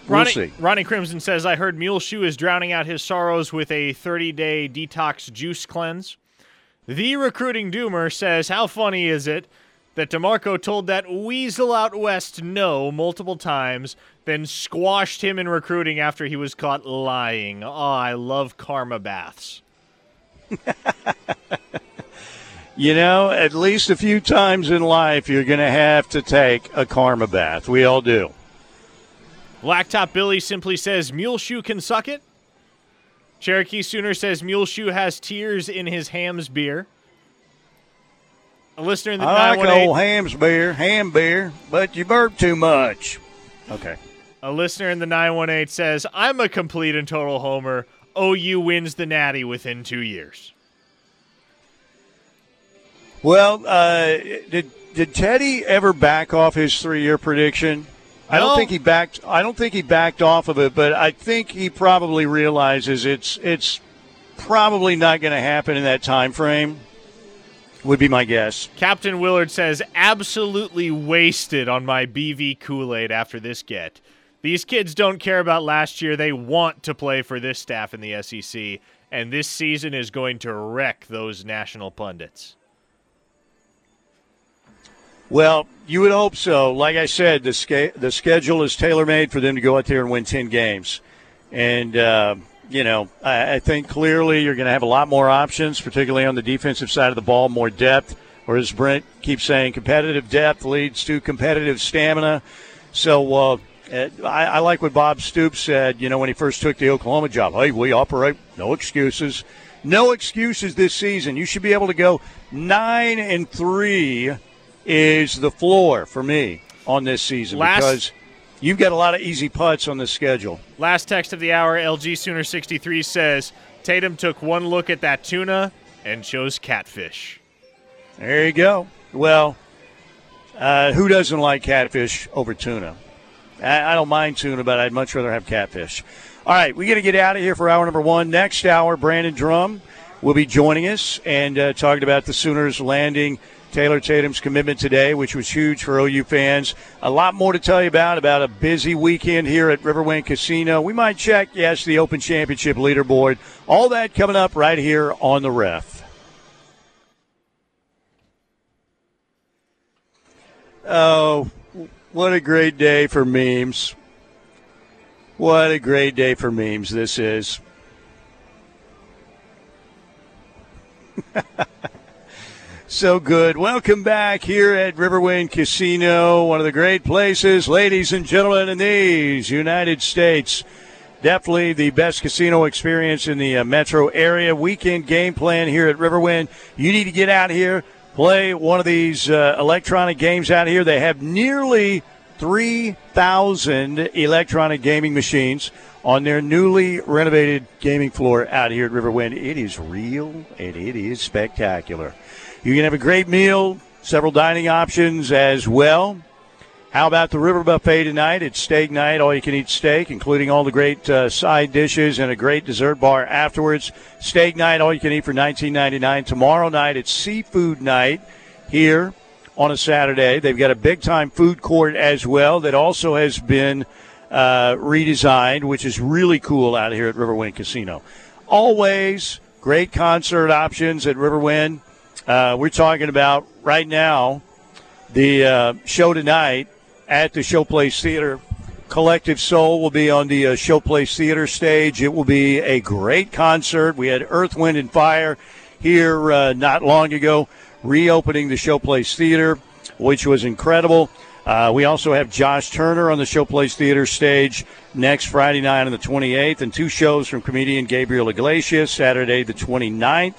We'll Ronnie, see. Ronnie Crimson says, I heard Mule Shoe is drowning out his sorrows with a 30 day detox juice cleanse. The recruiting doomer says, How funny is it that DeMarco told that weasel out west no multiple times, then squashed him in recruiting after he was caught lying? Oh, I love karma baths. You know, at least a few times in life, you're going to have to take a karma bath. We all do. Blacktop Billy simply says, Mule Shoe can suck it. Cherokee Sooner says, Mule Shoe has tears in his ham's beer. A listener in the I like 918 old hams beer, ham beer, but you burp too much. Okay. A listener in the 918 says, I'm a complete and total homer. OU wins the natty within two years. Well, uh, did did Teddy ever back off his three year prediction? I don't think he backed. I don't think he backed off of it, but I think he probably realizes it's it's probably not going to happen in that time frame. Would be my guess. Captain Willard says, absolutely wasted on my BV Kool Aid after this get. These kids don't care about last year. They want to play for this staff in the SEC. and this season is going to wreck those national pundits. Well, you would hope so. Like I said, the the schedule is tailor made for them to go out there and win ten games, and uh, you know I, I think clearly you're going to have a lot more options, particularly on the defensive side of the ball, more depth. Or as Brent keeps saying, competitive depth leads to competitive stamina. So uh, I, I like what Bob Stoops said. You know when he first took the Oklahoma job, hey, we operate no excuses, no excuses this season. You should be able to go nine and three is the floor for me on this season Last- because you've got a lot of easy putts on the schedule. Last text of the hour, LG Sooner 63 says Tatum took one look at that tuna and chose catfish. There you go. Well, uh, who doesn't like catfish over tuna? I, I don't mind tuna, but I'd much rather have catfish. All right, we got to get out of here for hour number one. Next hour, Brandon Drumm will be joining us and uh, talking about the Sooners landing Taylor Tatum's commitment today, which was huge for OU fans. A lot more to tell you about about a busy weekend here at Riverwind Casino. We might check, yes, the Open Championship leaderboard. All that coming up right here on the Ref. Oh, what a great day for memes. What a great day for memes this is. so good. Welcome back here at Riverwind Casino, one of the great places, ladies and gentlemen, in these United States. Definitely the best casino experience in the uh, metro area. Weekend game plan here at Riverwind. You need to get out here, play one of these uh, electronic games out here. They have nearly 3,000 electronic gaming machines on their newly renovated gaming floor out here at Riverwind. It is real and it is spectacular. You can have a great meal, several dining options as well. How about the River Buffet tonight? It's steak night, all you can eat steak, including all the great uh, side dishes and a great dessert bar afterwards. Steak night, all you can eat for $19.99. Tomorrow night, it's seafood night here on a Saturday. They've got a big time food court as well that also has been uh, redesigned, which is really cool out here at Riverwind Casino. Always great concert options at Riverwind. Uh, we're talking about right now the uh, show tonight at the Showplace Theater. Collective Soul will be on the uh, Showplace Theater stage. It will be a great concert. We had Earth, Wind, and Fire here uh, not long ago, reopening the Showplace Theater, which was incredible. Uh, we also have Josh Turner on the Showplace Theater stage next Friday night on the 28th, and two shows from comedian Gabriel Iglesias Saturday the 29th.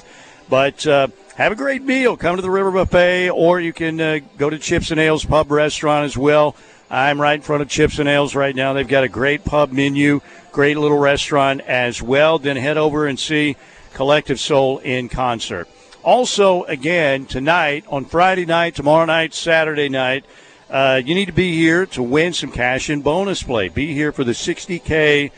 But uh, have a great meal. Come to the River Buffet, or you can uh, go to Chips and Ales Pub Restaurant as well. I'm right in front of Chips and Ales right now. They've got a great pub menu, great little restaurant as well. Then head over and see Collective Soul in concert. Also, again, tonight, on Friday night, tomorrow night, Saturday night, uh, you need to be here to win some cash and bonus play. Be here for the 60K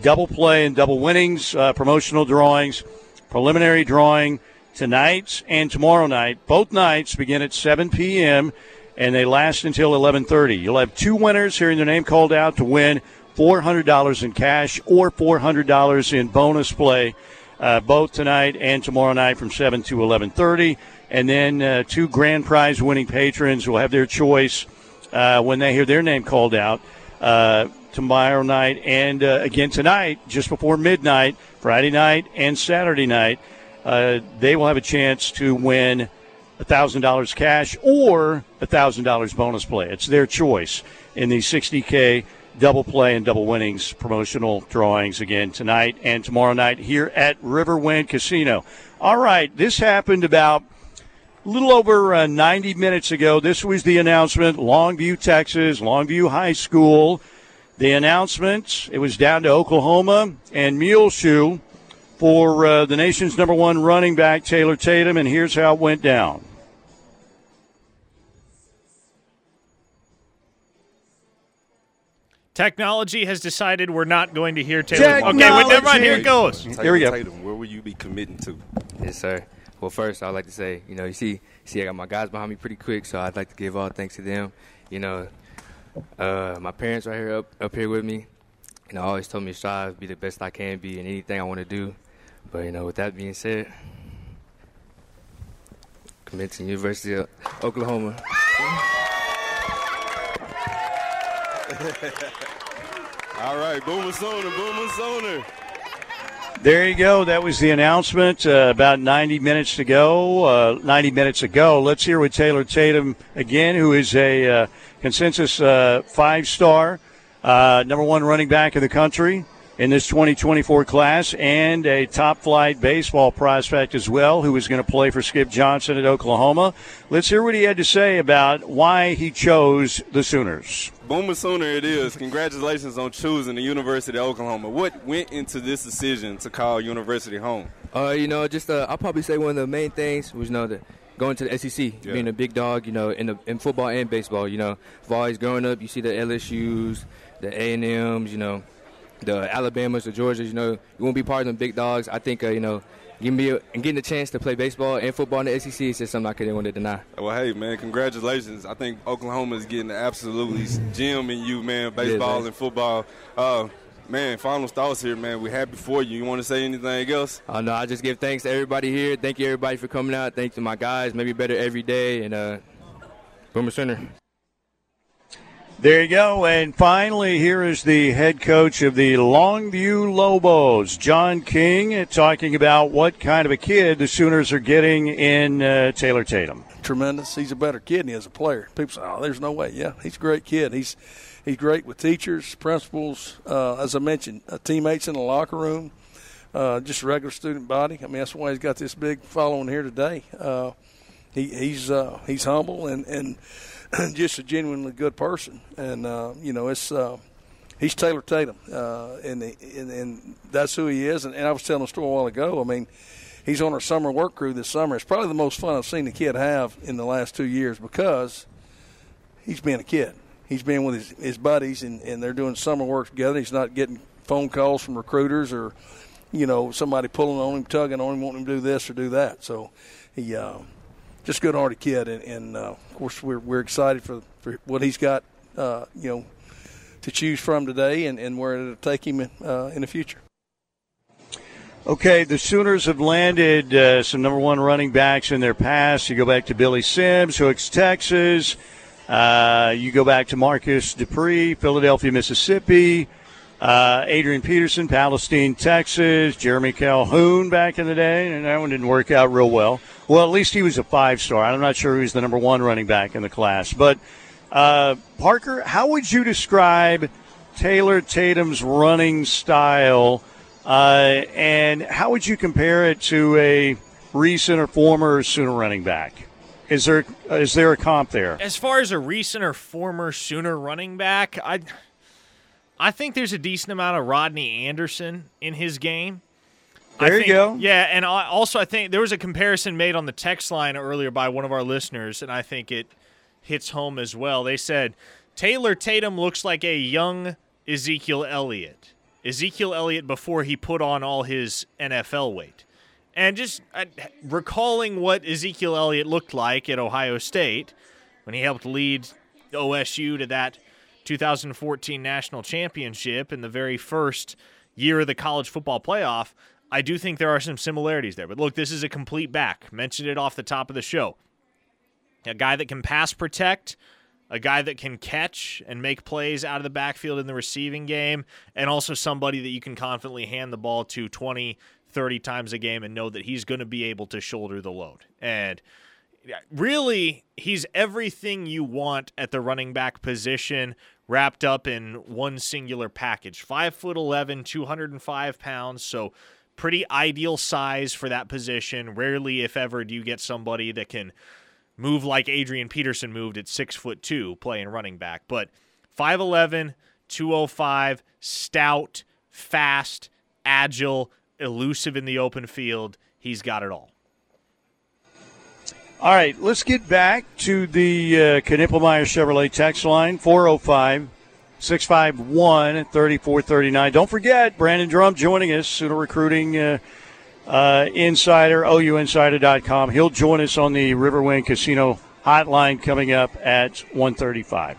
double play and double winnings, uh, promotional drawings, preliminary drawing tonight and tomorrow night. Both nights begin at 7 p.m. and they last until 11:30. You'll have two winners hearing their name called out to win $400 in cash or $400 in bonus play. Uh, both tonight and tomorrow night from 7 to 11:30, and then uh, two grand prize winning patrons will have their choice uh, when they hear their name called out uh, tomorrow night and uh, again tonight, just before midnight, Friday night and Saturday night. Uh, they will have a chance to win $1,000 cash or $1,000 bonus play. It's their choice in the 60K double play and double winnings promotional drawings again tonight and tomorrow night here at Riverwind Casino. All right, this happened about a little over uh, 90 minutes ago. This was the announcement Longview, Texas, Longview High School. The announcement, it was down to Oklahoma and Muleshoe for uh, the nation's number one running back, Taylor Tatum, and here's how it went down. Technology has decided we're not going to hear Taylor. Okay, wait, never mind. Here it goes. Here we go. Tatum, where will you be committing to? Yes, sir. Well, first, I'd like to say, you know, you see, see, I got my guys behind me pretty quick, so I'd like to give all thanks to them. You know, uh, my parents right here up up here with me. You know, always told me to strive, be the best I can be in anything I want to do. But you know, with that being said, commit to University of Oklahoma. All right, Boomer Sooner, Boomer Sooner. There you go. That was the announcement uh, about 90 minutes to go. Uh, 90 minutes ago. Let's hear what Taylor Tatum again, who is a uh, consensus uh, five star, uh, number one running back in the country in this 2024 class, and a top flight baseball prospect as well, who is going to play for Skip Johnson at Oklahoma. Let's hear what he had to say about why he chose the Sooners. Boomer Sooner it is. Congratulations on choosing the University of Oklahoma. What went into this decision to call University home? Uh, you know, just uh, I'll probably say one of the main things was you know the going to the SEC, Yeah. being a big dog, you know, in the in football and baseball. You know, I've always growing up, you see the LSU's, the A and M's, you know, the Alabamas, the Georgias. You know, you won't be part of them big dogs. I think uh, you know, giving me a, and getting a chance to play baseball and football in the SEC is just something I couldn't want to deny. Well, hey, man, congratulations. I think Oklahoma is getting the absolutely gem in you, man, baseball man. and football. Uh, man, final thoughts here, man. We're happy for you. You want to say anything else? Uh, no, I just give thanks to everybody here. Thank you everybody for coming out. Thanks to my guys. Maybe better every day. And uh, Boomer Sooner. There you go. And finally, here is the head coach of the Longview Lobos, John King, talking about what kind of a kid the Sooners are getting in uh, Taylor Tatum. tremendous. He's a better kid than he is a player. People say, "Oh, there's no way." Yeah, he's a great kid. He's he's great with teachers, principals, uh, as I mentioned, uh, teammates in the locker room, uh, just a regular student body. I mean, that's why he's got this big following here today. Uh, he, he's uh, he's humble and and just a genuinely good person. And uh, you know, it's uh, he's Taylor Tatum, uh, and, and and that's who he is. And, and I was telling a story a while ago. I mean, he's on our summer work crew this summer. It's probably the most fun I've seen the kid have in the last two years because he's being a kid. He's being with his, his buddies, and, and they're doing summer work together. He's not getting phone calls from recruiters or, you know, somebody pulling on him, tugging on him, wanting him to do this or do that. So he uh, just a good-hearted kid, and, and uh, of course we're we're excited for for what he's got, uh, you know, to choose from today, and, and where it'll take him in, uh, in the future. Okay, the Sooners have landed uh, some number one running backs in their past. You go back to Billy Sims, Hooks, Texas. Uh, you go back to Marcus Dupree, Philadelphia, Mississippi. Uh, Adrian Peterson, Palestine, Texas. Jermie Calhoun back in the day, and that one didn't work out real well. Well, at least he was a five star. I'm not sure was the number one running back in the class. But, uh, Parker, how would you describe Taylor Tatum's running style? Uh, and how would you compare it to a recent or former Sooner running back? Is there is there a comp there? As far as a recent or former Sooner running back, I I think there's a decent amount of Rodney Anderson in his game. There you go. Yeah, and I, also I think there was a comparison made on the text line earlier by one of our listeners, and I think it hits home as well. They said Taylor Tatum looks like a young Ezekiel Elliott. Ezekiel Elliott before he put on all his NFL weight. And just uh, recalling what Ezekiel Elliott looked like at Ohio State when he helped lead OSU to that 2014 national championship in the very first year of the college football playoff, I do think there are some similarities there. But look, this is a complete back. Mentioned it off the top of the show. A guy that can pass protect, a guy that can catch and make plays out of the backfield in the receiving game, and also somebody that you can confidently hand the ball to 20, 30 times a game and know that he's going to be able to shoulder the load. And really, he's everything you want at the running back position wrapped up in one singular package. Five foot 11, 205 pounds. So, pretty ideal size for that position. Rarely, if ever, do you get somebody that can move like Adrian Peterson moved at six foot two, playing running back. But 5'11, 205, stout, fast, agile, elusive in the open field. He's got it all. All right, let's get back to the uh, Knippelmeyer Chevrolet text line 405 651 3439. Don't forget, Brandon Drumm joining us, Sooner Recruiting uh, uh, Insider, OUinsider.com. He'll join us on the Riverwind Casino hotline coming up at 135.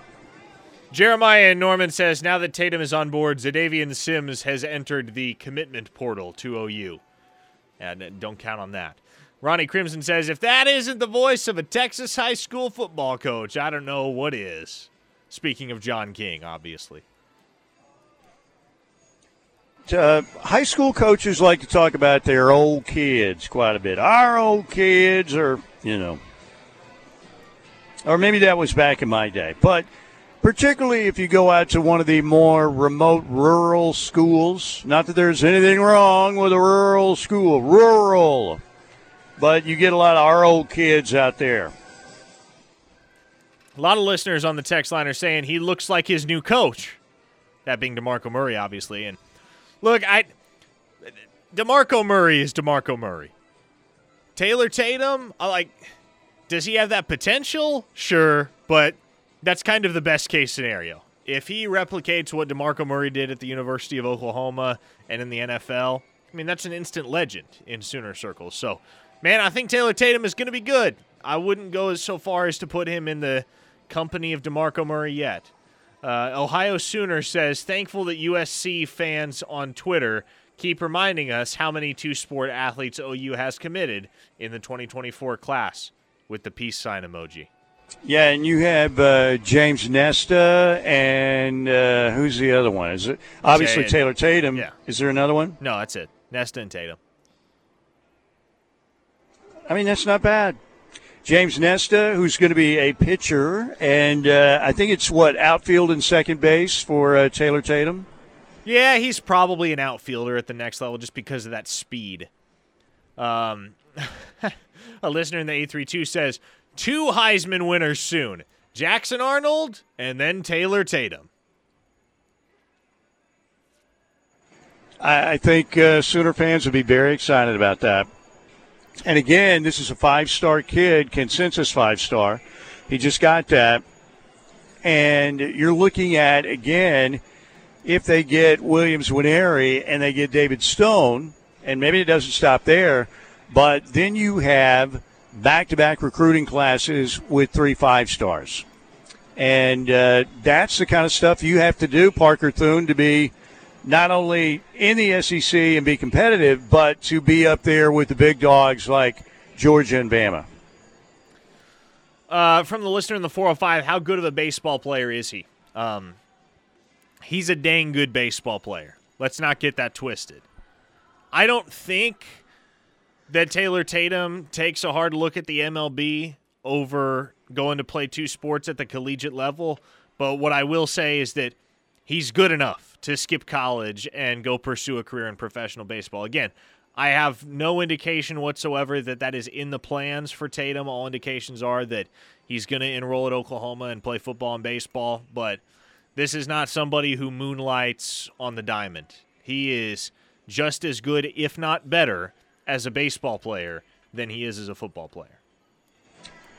Jeremiah and Norman says now that Tatum is on board, Zadavian Sims has entered the commitment portal to OU. And uh, don't count on that. Ronnie Crimson says, if that isn't the voice of a Texas high school football coach, I don't know what is. Speaking of John King, obviously. Uh, high school coaches like to talk about their old kids quite a bit. Our old kids, or, you know, or maybe that was back in my day. But particularly if you go out to one of the more remote rural schools, not that there's anything wrong with a rural school, rural, but you get a lot of our old kids out there. A lot of listeners on the text line are saying he looks like his new coach. That being DeMarco Murray, obviously. And look, I DeMarco Murray is DeMarco Murray. Taylor Tatum, I like does he have that potential? Sure, but that's kind of the best case scenario. If he replicates what DeMarco Murray did at the University of Oklahoma and in the NFL, I mean that's an instant legend in Sooner circles. So, man, I think Taylor Tatum is going to be good. I wouldn't go as so far as to put him in the company of DeMarco Murray yet. Uh, Ohio Sooner says, thankful that USC fans on Twitter keep reminding us how many two sport athletes OU has committed in the 2024 class with the peace sign emoji. Yeah, and you have uh, James Nesta and uh, who's the other one? Is it obviously. Taylor Tatum? Yeah. Is there another one? No, that's it. Nesta and Tatum. I mean, that's not bad. James Nesta, who's going to be a pitcher, and uh, I think it's what outfield and second base for uh, Taylor Tatum. Yeah, he's probably an outfielder at the next level just because of that speed. Um, a listener in the 832 says, two Heisman winners soon Jackson Arnold and then Taylor Tatum. I, I think uh, Sooner fans would be very excited about that. And again, this is a five star kid, consensus five star. He just got that. And you're looking at, again, if they get Williams Nwaneri and they get David Stone, and maybe it doesn't stop there, but then you have back to back recruiting classes with three five stars. And uh, that's the kind of stuff you have to do, Parker Thune, to be not only in the SEC and be competitive, but to be up there with the big dogs like Georgia and Bama. Uh, from the listener in the 405, how good of a baseball player is he? Um, he's a dang good baseball player. Let's not get that twisted. I don't think that Taylor Tatum takes a hard look at the MLB over going to play two sports at the collegiate level. But what I will say is that he's good enough to skip college and go pursue a career in professional baseball. Again, I have no indication whatsoever that that is in the plans for Tatum. All indications are that he's going to enroll at Oklahoma and play football and baseball, but this is not somebody who moonlights on the diamond. He is just as good, if not better, as a baseball player than he is as a football player.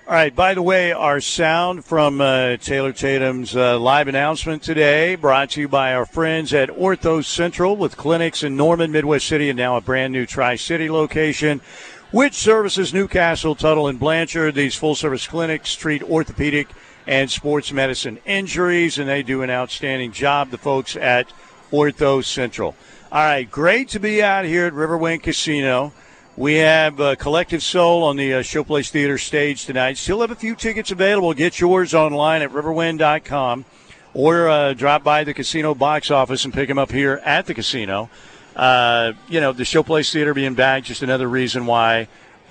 All right. By the way, our sound from uh, Taylor Tatum's uh, live announcement today brought to you by our friends at Ortho Central with clinics in Norman, Midwest City, and now a brand new Tri City location, which services Newcastle, Tuttle, and Blanchard. These full service clinics treat orthopedic and sports medicine injuries, and they do an outstanding job, the folks at Ortho Central. All right. Great to be out here at Riverwind Casino. We have uh, Collective Soul on the uh, Showplace Theater stage tonight. Still have a few tickets available. Get yours online at riverwind.com or uh, drop by the casino box office and pick them up here at the casino. Uh, you know, the Showplace Theater being back, just another reason why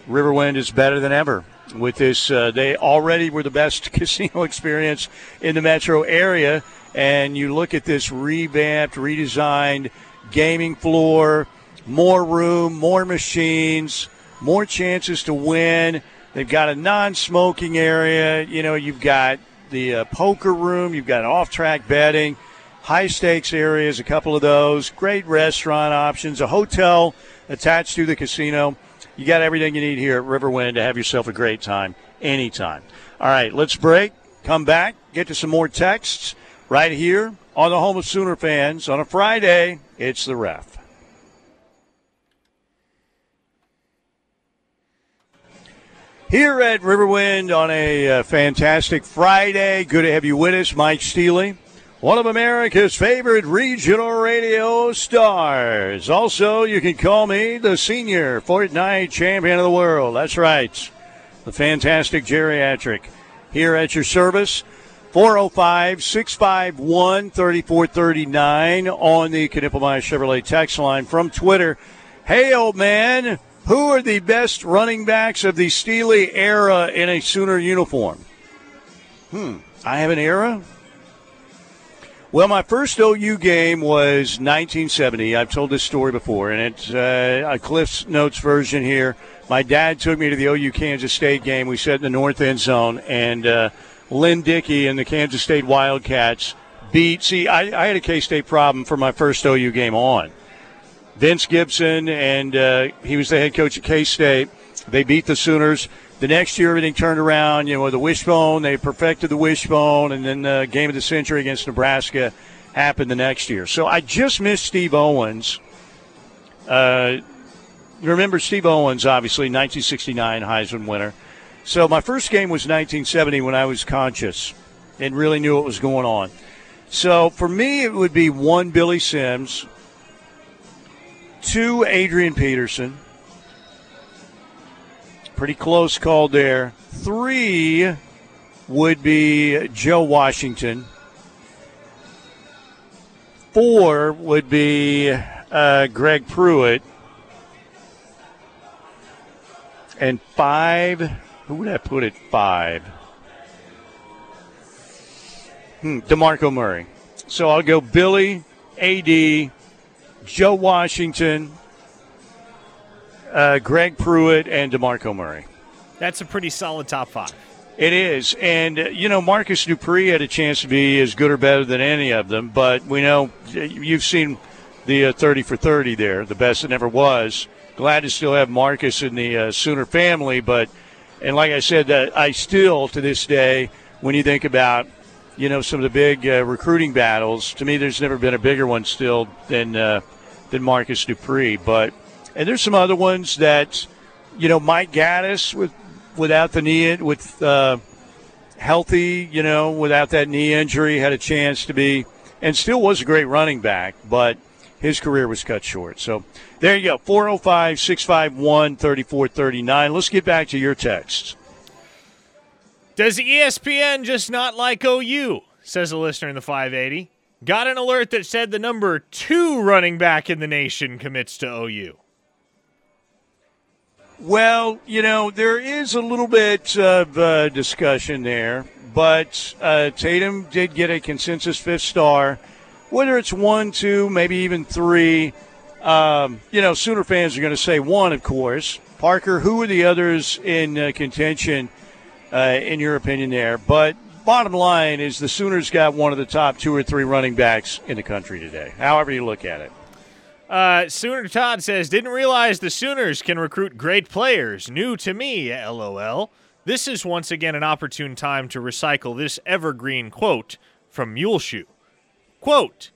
Riverwind is better than ever. With this, uh, they already were the best casino experience in the metro area. And you look at this revamped, redesigned gaming floor more room, more machines, more chances to win. They've got a non-smoking area. You know, you've got the uh, poker room, you've got off-track betting, high stakes areas, a couple of those. Great restaurant options, a hotel attached to the casino. You got everything you need here at Riverwind to have yourself a great time anytime. All right, let's break. Come back, get to some more texts right here on the home of Sooner fans on a Friday. It's the ref. Here at Riverwind on a uh, fantastic Friday. Good to have you with us, Mike Steely. one of America's favorite regional radio stars. Also, you can call me the senior Fortnite champion of the world. That's right. The fantastic geriatric here at your service. 405 651 3439 on the Knippelmeyer Chevrolet text line from Twitter. Hey, old man, who are the best running backs of the Steely era in a Sooner uniform? Hmm, I have an era? Well, my first OU game was 1970. I've told this story before, and it's uh, a Cliff's Notes version here. My dad took me to the OU Kansas State game. We sat in the north end zone, and uh, Lynn Dickey and the Kansas State Wildcats beat. See, I, I had a K State problem for my first OU game on. Vince Gibson, and uh, he was the head coach at K State. They beat the Sooners. The next year, everything turned around. You know, the wishbone, they perfected the wishbone, and then the game of the century against Nebraska happened the next year. So I just missed Steve Owens. Uh, remember Steve Owens, obviously, 1969 Heisman winner. So my first game was 1970 when I was conscious and really knew what was going on. So for me, it would be one Billy Sims, two Adrian Peterson. Pretty close call there. Three would be Joe Washington. Four would be uh, Greg Pruitt. And five, who would I put at five? Hmm, DeMarco Murray. So I'll go Billy, AD, Joe Washington, uh, Greg Pruitt, and DeMarco Murray. That's a pretty solid top five. It is. And, uh, you know, Marcus Dupree had a chance to be as good or better than any of them, but we know you've seen the uh, 30 for 30 there, the best it ever was. Glad to still have Marcus in the uh, Sooner family, but, and like I said, uh, I still, to this day, when you think about, you know, some of the big uh, recruiting battles, to me, there's never been a bigger one still than, uh, than Marcus Dupree. But, and there's some other ones that, you know, Mike Gaddis with without the knee with uh, healthy, you know, without that knee injury, had a chance to be, and still was a great running back, but his career was cut short. So there you go 405 651 3439. Let's get back to your texts. Does ESPN just not like OU? Says a listener in the 580. Got an alert that said the number two running back in the nation commits to OU. Well, you know, there is a little bit of uh, discussion there, but uh, Tatum did get a consensus fifth star. Whether it's one, two, maybe even three, um, you know, Sooner fans are going to say one, of course. Parker, who are the others in uh, contention, uh, in your opinion, there? But bottom line is the Sooners got one of the top two or three running backs in the country today, however you look at it. Uh, Sooner Todd says, didn't realize the Sooners can recruit great players. New to me, lol. This is once again an opportune time to recycle this evergreen quote from Muleshoe. Quote,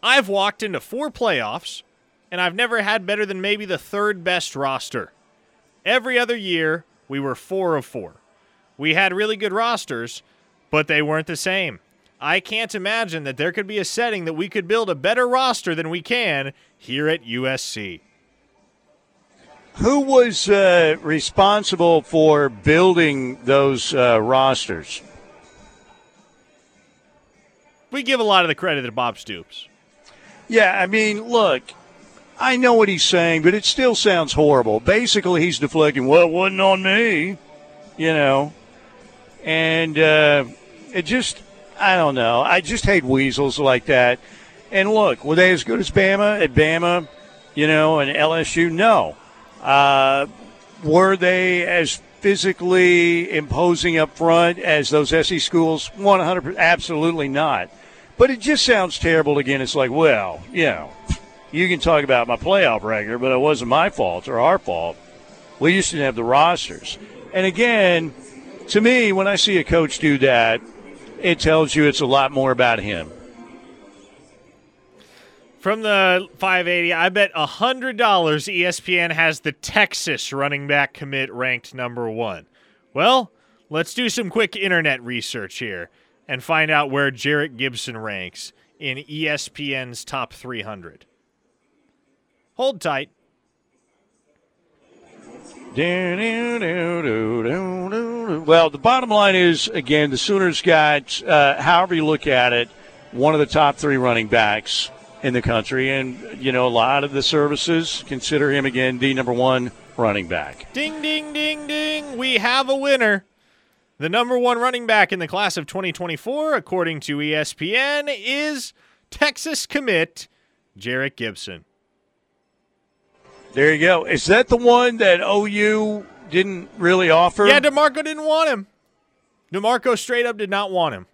I've walked into four playoffs, and I've never had better than maybe the third best roster. Every other year, we were four of four. We had really good rosters, but they weren't the same. I can't imagine that there could be a setting that we could build a better roster than we can here at USC. Who was uh, responsible for building those uh, rosters? We give a lot of the credit to Bob Stoops. Yeah, I mean, look, I know what he's saying, but it still sounds horrible. Basically, he's deflecting, well, it wasn't on me, you know. And uh, it just, I don't know. I just hate weasels like that. And look, were they as good as Bama at Bama, you know, and LSU? No. Uh, were they as physically imposing up front as those SE schools? One hundred percent, absolutely not. But it just sounds terrible again. It's like, well, you know, you can talk about my playoff record, but it wasn't my fault or our fault. We just didn't have the rosters. And again, to me, when I see a coach do that, it tells you it's a lot more about him. From the 580, I bet $100 ESPN has the Texas running back commit ranked number one. Well, let's do some quick internet research here. and find out where Jerrick Gibson ranks in ESPN's top 300. Hold tight. Well, the bottom line is again, the Sooners got, uh, however you look at it, one of the top three running backs in the country, and you know a lot of the services consider him again the number one running back. Ding, ding, ding, ding. We have a winner. The number one running back in the class of 2024, according to ESPN, is Texas commit Jerrick Gibson. There you go. Is that the one that OU didn't really offer? Yeah, DeMarco didn't want him. DeMarco straight up did not want him.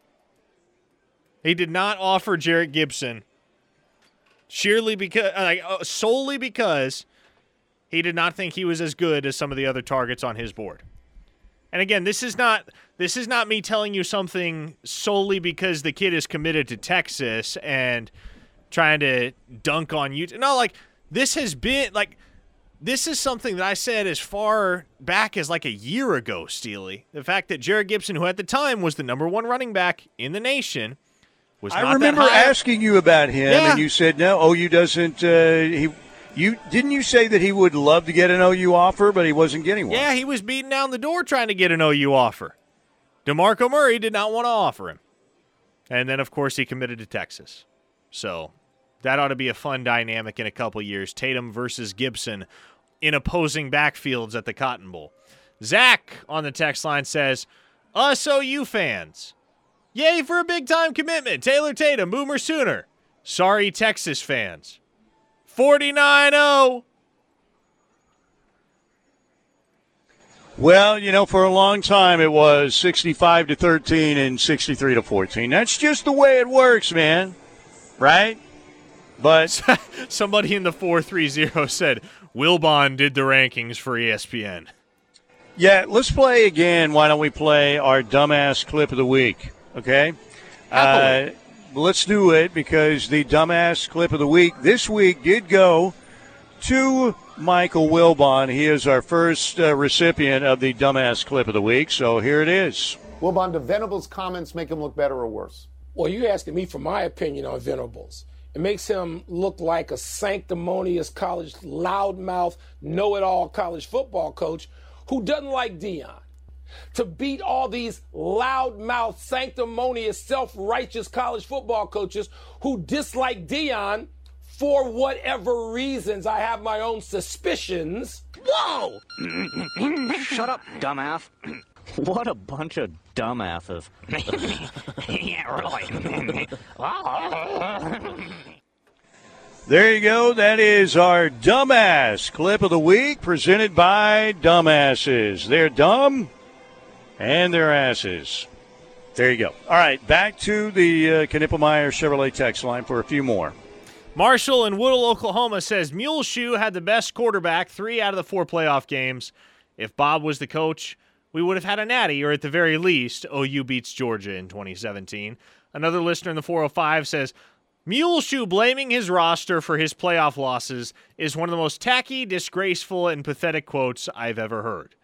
He did not offer Jerrick Gibson sheerly because, like, uh, solely because he did not think he was as good as some of the other targets on his board. And again, this is not this is not me telling you something solely because the kid is committed to Texas and trying to dunk on you. No, like this has been like this is something that I said as far back as like a year ago, Steely. The fact that Jerrick Gibson, who at the time was the number one running back in the nation, was not I remember asking you about him, Yeah. and you said no. OU doesn't. Uh, he, you didn't you say that he would love to get an OU offer, but he wasn't getting one. Yeah, he was beating down the door trying to get an OU offer. DeMarco Murray did not want to offer him. And then, of course, he committed to Texas. So that ought to be a fun dynamic in a couple years. Tatum versus Gibson in opposing backfields at the Cotton Bowl. Zach on the text line says, Us OU fans. Yay for a big time commitment. Taylor Tatum, Boomer Sooner. Sorry, Texas fans. oh. 49 0. Well, you know, for a long time it was 65 to 13 and 63 to 14. That's just the way it works, man. Right? But Somebody in the 430 said Wilbon did the rankings for ESPN. yeah, let's play again. Why don't we play our dumbass clip of the week? Okay? Uh, Happily. let's do it because the dumbass clip of the week this week did go to Michael Wilbon. He is our first uh, recipient of the dumbass clip of the week. So here it is. Wilbon, do Venables' comments make him look better or worse? Well, you're asking me for my opinion on Venables. It makes him look like a sanctimonious college loudmouth, know-it-all college football coach who doesn't like Deion. To beat all these loudmouth, sanctimonious, self-righteous college football coaches who dislike Deion for whatever reasons. I have my own suspicions. Whoa! Shut up, dumbass. What a bunch of dumbasses. yeah, right. There you go. That is our dumbass clip of the week presented by Dumbasses. They're dumb and they're asses. There you go. All right, back to the uh, Knippelmeyer Chevrolet text line for a few more. Marshall in Woodall, Oklahoma says Mule Shoe had the best quarterback three out of the four playoff games. If Bob was the coach, we would have had a natty, or at the very least, OU beats Georgia in 2017. Another listener in the 405 says Muleshoe blaming his roster for his playoff losses is one of the most tacky, disgraceful, and pathetic quotes I've ever heard.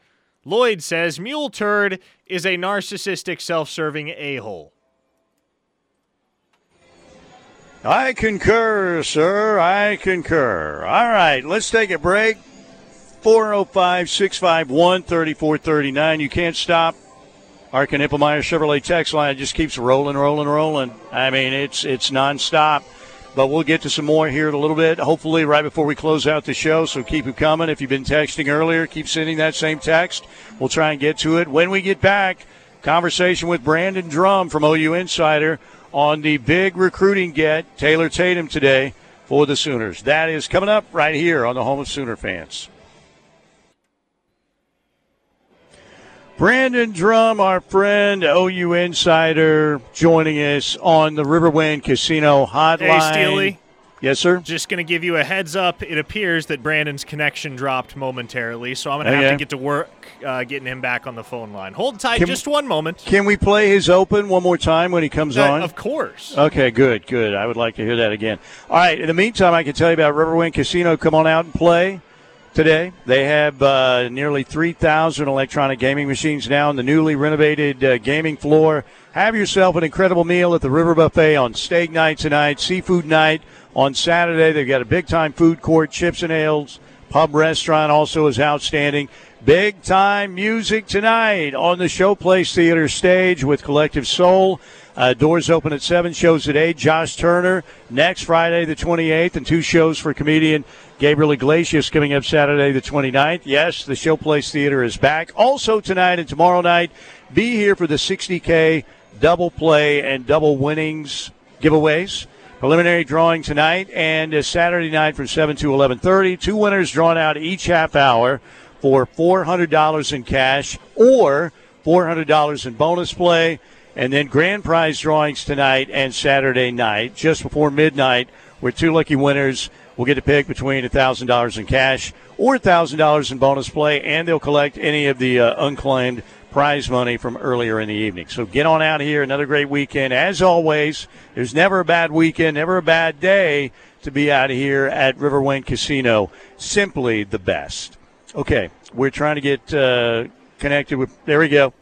Lloyd says Mule Turd is a narcissistic, self serving a hole. I concur, sir. I concur. All right, let's take a break. 405 651 3439. You can't stop our Knippelmeyer Chevrolet text line. Just keeps rolling, rolling, rolling. I mean, it's it's nonstop. But we'll get to some more here in a little bit, hopefully right before we close out the show. So keep it coming. If you've been texting earlier, keep sending that same text. We'll try and get to it. When we get back, conversation with Brandon Drumm from OU Insider on the big recruiting get, Taylor Tatum today for the Sooners. That is coming up right here on the home of Sooner fans. Brandon Drumm, our friend, OU Insider, joining us on the Riverwind Casino Hotline. Hey, Steely. Yes, sir. Just going to give you a heads up. It appears that Brandon's connection dropped momentarily, so I'm going to have Okay. to get to work uh, getting him back on the phone line. Hold tight Can- just one moment. Can we play his open one more time when he comes Uh, on? of course. Okay, good, good. I would like to hear that again. All right. In the meantime, I can tell you about Riverwind Casino. Come on out and play. Today. They have uh, nearly 3,000 electronic gaming machines now on the newly renovated uh, gaming floor. Have yourself an incredible meal at the River Buffet on steak night tonight, seafood night on Saturday. They've got a big time food court, chips and ales, pub restaurant also is outstanding. Big time music tonight on the Showplace Theater stage with Collective Soul. Uh, doors open at 7, shows at 8. Josh Turner next Friday, the 28th, and two shows for comedian Gabriel Iglesias coming up Saturday, the 29th. Yes, the Showplace Theater is back. Also tonight and tomorrow night, be here for the 60K double play and double winnings giveaways. Preliminary drawing tonight and uh, Saturday night from 7 to 11:30. Two winners drawn out each half hour for $400 in cash or $400 in bonus play. And then grand prize drawings tonight and Saturday night, just before midnight, where two lucky winners will get to pick between $1,000 in cash or $1,000 in bonus play, and they'll collect any of the uh, unclaimed prize money from earlier in the evening. So get on out here. Another great weekend. As always, there's never a bad weekend, never a bad day to be out here at Riverwind Casino. Simply the best. Okay, we're trying to get uh, connected with. There we go.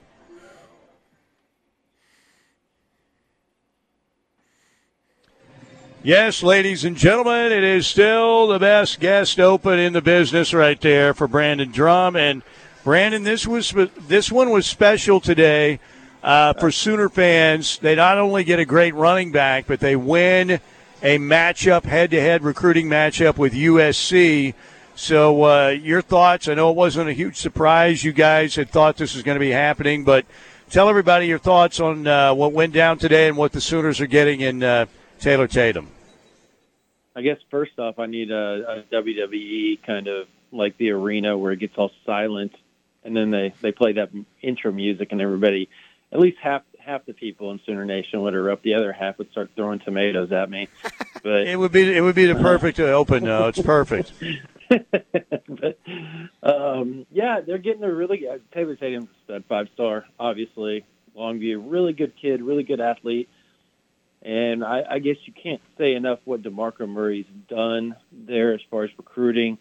Yes, ladies and gentlemen, it is still the best guest open in the business right there for Brandon Drumm. And Brandon, this was this one was special today uh, for Sooner fans. They not only get a great running back, but they win a matchup, head-to-head recruiting matchup with USC. So, uh, your thoughts? I know it wasn't a huge surprise. You guys had thought this was going to be happening, but tell everybody your thoughts on uh, what went down today and what the Sooners are getting in uh, Taylor Tatum. I guess first off, I need a, a WWE kind of like the arena where it gets all silent, and then they they play that intro music, and everybody, at least half half the people in Sooner Nation would erupt. The other half would start throwing tomatoes at me. But it would be it would be the perfect uh, open. No, it's perfect. but um, yeah, they're getting a really uh, Taylor Tatum's a five star, obviously. Longview, really good kid, really good athlete. And I, I guess you can't say enough what DeMarco Murray's done there as far as recruiting.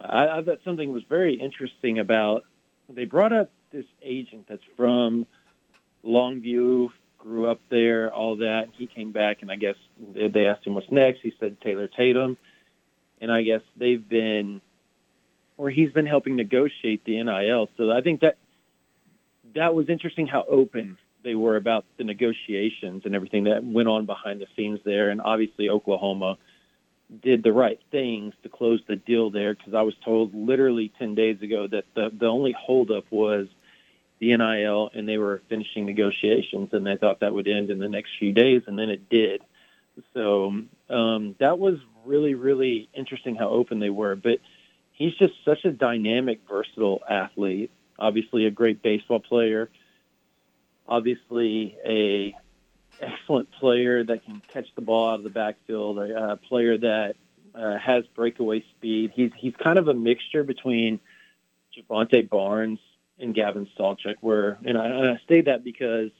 I, I thought something was very interesting about they brought up this agent that's from Longview, grew up there, all that. He came back, and I guess they asked him what's next. He said Taylor Tatum, and I guess they've been, or he's been helping negotiate the NIL. So I think that that was interesting how open they were about the negotiations and everything that went on behind the scenes there. And obviously, Oklahoma did the right things to close the deal there because I was told literally 10 days ago that the, the only holdup was the NIL and they were finishing negotiations and they thought that would end in the next few days and then it did. So um, that was really, really interesting how open they were. But he's just such a dynamic, versatile athlete. Obviously, a great baseball player obviously a excellent player that can catch the ball out of the backfield, a, a player that uh, has breakaway speed. He's he's kind of a mixture between Jovantae Barnes and Gavin Sawchuk. Where and I, and I say that because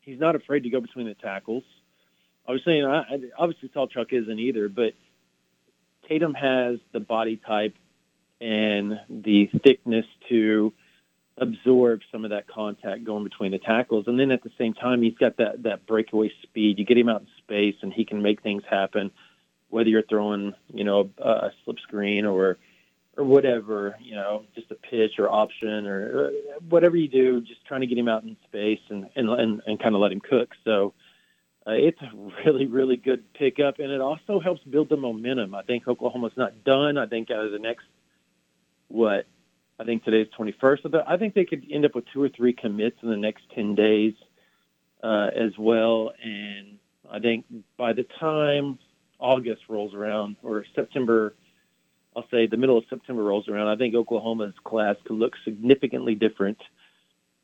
he's not afraid to go between the tackles. Obviously, you know, obviously Sawchuk isn't either, but Tatum has the body type and the thickness to absorb some of that contact going between the tackles. And then at the same time, he's got that, that breakaway speed. You get him out in space and he can make things happen, whether you're throwing, you know, a, a slip screen or, or whatever, you know, just a pitch or option or whatever you do, just trying to get him out in space and, and, and, and kind of let him cook. So uh, it's a really, really good pickup. And it also helps build the momentum. I think Oklahoma's not done. I think out of the next, what, I think today's 21st. So I think they could end up with two or three commits in the next 10 days uh, as well. And I think by the time August rolls around or September, I'll say the middle of September rolls around, I think Oklahoma's class could look significantly different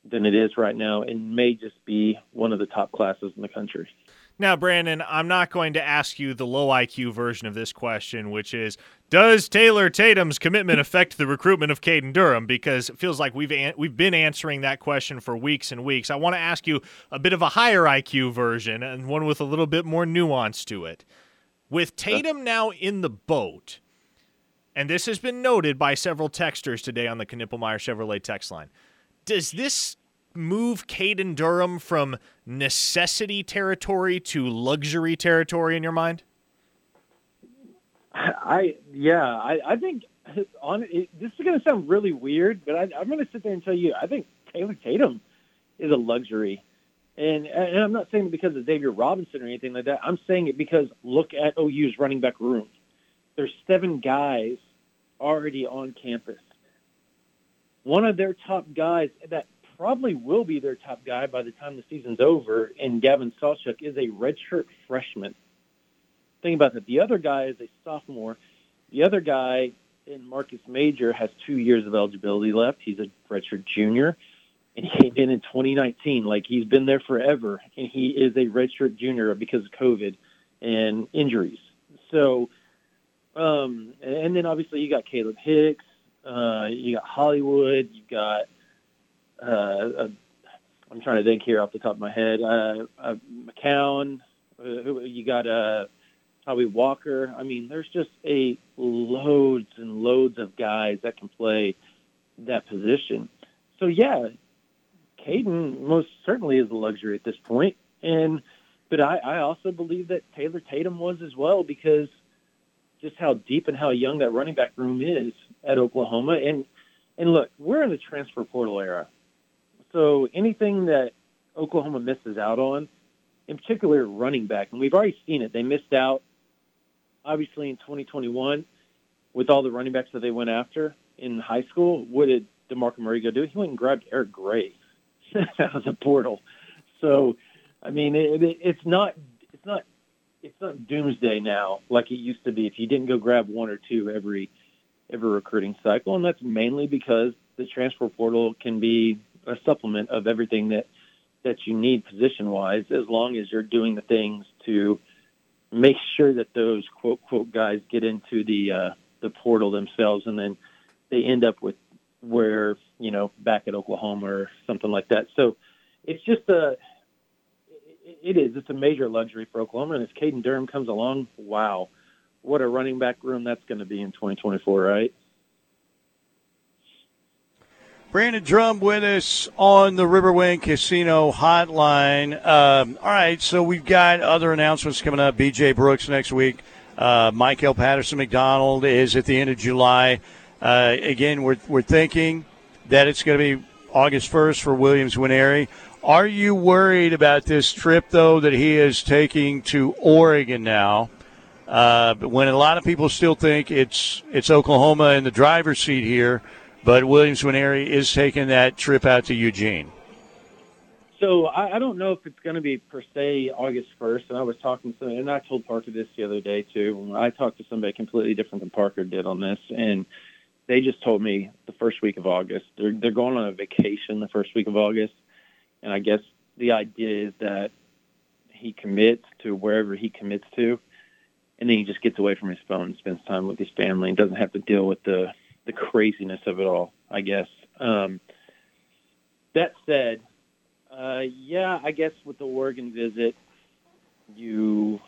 than it is right now and may just be one of the top classes in the country. Now, Brandon, I'm not going to ask you the low IQ version of this question, which is Does Taylor Tatum's commitment affect the recruitment of Caden Durham? Because it feels like we've, an- we've been answering that question for weeks and weeks. I want to ask you a bit of a higher IQ version and one with a little bit more nuance to it. With Tatum now in the boat, and this has been noted by several texters today on the Knippelmeyer Chevrolet text line. Does this move Caden Durham from necessity territory to luxury territory in your mind? I yeah, I, I think on it, this is going to sound really weird, but I, I'm going to sit there and tell you, I think Taylor Tatum is a luxury, and and I'm not saying it because of Xavier Robinson or anything like that. I'm saying it because look at OU's running back room. There's seven guys already on campus. One of their top guys that probably will be their top guy by the time the season's over, and Gavin Sawchuk is a redshirt freshman. Think about that. The other guy is a sophomore. The other guy in Marcus Major has two years of eligibility left. He's a redshirt junior, and he came in in 2019. Like he's been there forever, and he is a redshirt junior because of COVID and injuries. So, um, and then obviously you got Kalib Hicks, uh, you got Hollywood, you got uh, uh, I'm trying to think here off the top of my head. Uh, uh, McCown, uh, you got uh, probably Walker. I mean, there's just a loads and loads of guys that can play that position. So yeah, Caden most certainly is a luxury at this point, and but I, I also believe that Taylor Tatum was as well because just how deep and how young that running back room is at Oklahoma. And and look, we're in the transfer portal era. So anything that Oklahoma misses out on, in particular running back, and we've already seen it. They missed out, obviously, in 2021 with all the running backs that they went after in high school. What did DeMarco Murray go do? He went and grabbed Eric Gray out of the portal. So, I mean, it, it, it's not it's not it's not doomsday now like it used to be. If you didn't go grab one or two every every recruiting cycle, and that's mainly because the transfer portal can be a supplement of everything that that you need position wise, as long as you're doing the things to make sure that those quote quote guys get into the uh, the portal themselves, and then they end up with where you know back at Oklahoma or something like that. So it's just a it is it's a major luxury for Oklahoma, and if Caden Durham comes along, wow, what a running back room that's going to be in 2024, right? Brandon Drumm with us on the Riverwind Casino Hotline. Um, all right, so we've got other announcements coming up. BJ Brooks next week. Uh, Michael Patterson McDonald is at the end of July. Uh, again, we're, we're thinking that it's going to be August 1st for Williams Nwaneri. Are you worried about this trip, though, that he is taking to Oregon now? Uh, when a lot of people still think it's it's Oklahoma in the driver's seat here, but Williams Nwaneri is taking that trip out to Eugene. So I, I don't know if it's going to be per se August first. And I was talking to and I told Parker this the other day too. I talked to somebody completely different than Parker did on this, and they just told me the first week of August. They're they're going on a vacation the first week of August, and I guess the idea is that he commits to wherever he commits to, and then he just gets away from his phone and spends time with his family and doesn't have to deal with the the craziness of it all. I guess. Um, that said, uh, yeah, I guess with the Oregon visit, you,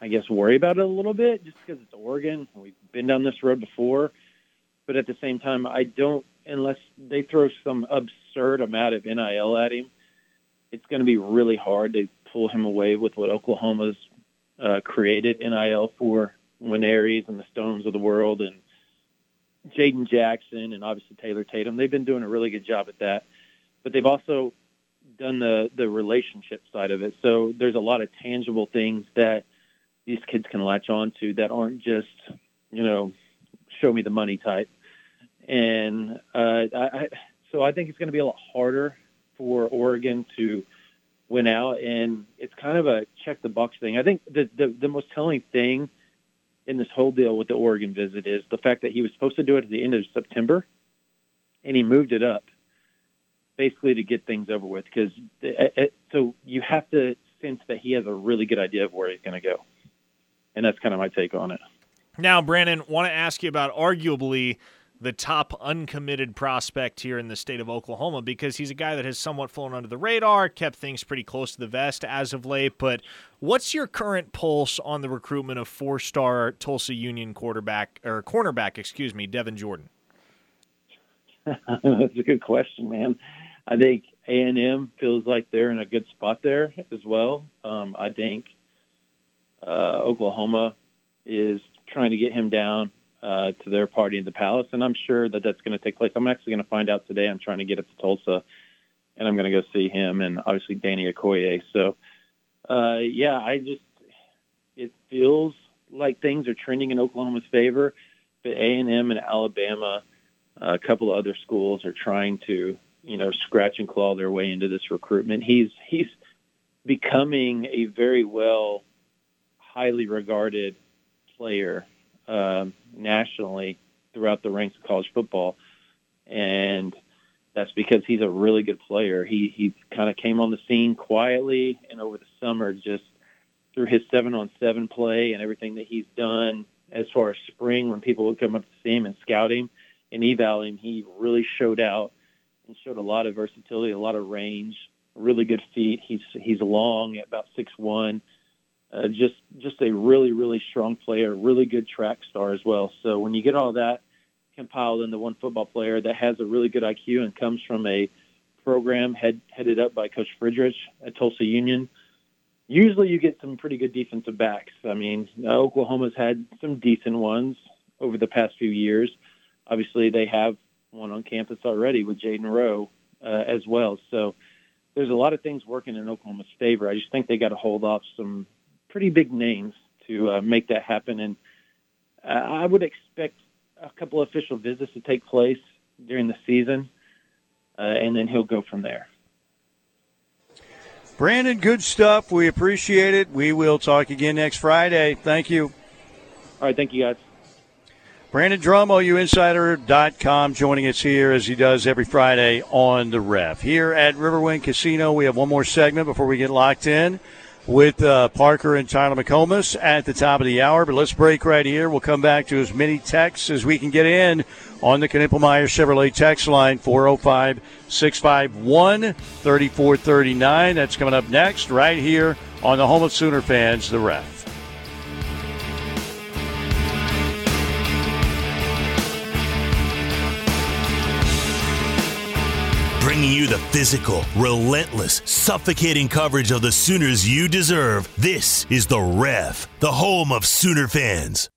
I guess, worry about it a little bit just because it's Oregon. We've been down this road before, but at the same time, I don't unless they throw some absurd amount of NIL at him. It's going to be really hard to pull him away with what Oklahoma's uh, created NIL for Nwaneris and the Stones of the world and Jaden Jackson and obviously Taylor Tatum. They've been doing a really good job at that, but they've also done the the relationship side of it. So there's a lot of tangible things that these kids can latch on to that aren't just you know show me the money type. And uh, I, so I think it's going to be a lot harder for Oregon to win out, and it's kind of a check the box thing. I think the the, the most telling thing in this whole deal with the Oregon visit is the fact that he was supposed to do it at the end of September, and he moved it up basically to get things over with. Because eh, eh, so you have to sense that he has a really good idea of where he's going to go, and that's kind of my take on it. Now, Brandon, want to ask you about arguably the top uncommitted prospect here in the state of Oklahoma because he's a guy that has somewhat flown under the radar, kept things pretty close to the vest as of late. But what's your current pulse on the recruitment of four-star Tulsa Union quarterback or cornerback, excuse me, Devin Jordan? That's a good question, man. I think A and M feels like they're in a good spot there as well. Um, I think uh, Oklahoma is trying to get him down uh, to their party in the palace, and I'm sure that that's going to take place. I'm actually going to find out today. I'm trying to get up to Tulsa, and I'm going to go see him and obviously Danny Okoye. So, uh, yeah, I just it feels like things are trending in Oklahoma's favor, but A and M and Alabama, uh, a couple of other schools are trying to you know scratch and claw their way into this recruitment. He's he's becoming a very well, highly regarded player um, nationally throughout the ranks of college football, and that's because he's a really good player. He he kind of came on the scene quietly, and over the summer, just through his seven on seven play and everything that he's done as far as spring, when people would come up to see him and scout him and eval him, he really showed out and showed a lot of versatility, a lot of range, really good feet. He's he's long at about six one uh, just just a really really strong player, really good track star as well. So when you get all that compiled into one football player that has a really good IQ and comes from a program head, headed up by Coach Fridrich at Tulsa Union, usually you get some pretty good defensive backs. I mean, Oklahoma's had some decent ones over the past few years. Obviously, they have one on campus already with Jayden Rowe uh, as well. So there's a lot of things working in Oklahoma's favor. I just think they got to hold off some pretty big names to uh, make that happen. And uh, I would expect a couple of official visits to take place during the season, uh, and then he'll go from there. Brandon, good stuff. We appreciate it. We will talk again next Friday. Thank you. All right. Thank you, guys. Brandon Drumm, OUinsider.com, joining us here as he does every Friday on the ref. Here at Riverwind Casino, we have one more segment before we get locked in with uh, Parker and Tyler McComas at the top of the hour. But let's break right here. We'll come back to as many texts as we can get in on the Knippelmeyer Chevrolet text line 405 651 3439. That's coming up next, right here on the home of Sooner fans, the ref. Bringing you the physical, relentless, suffocating coverage of the Sooners you deserve. This is The Ref, the home of Sooner fans.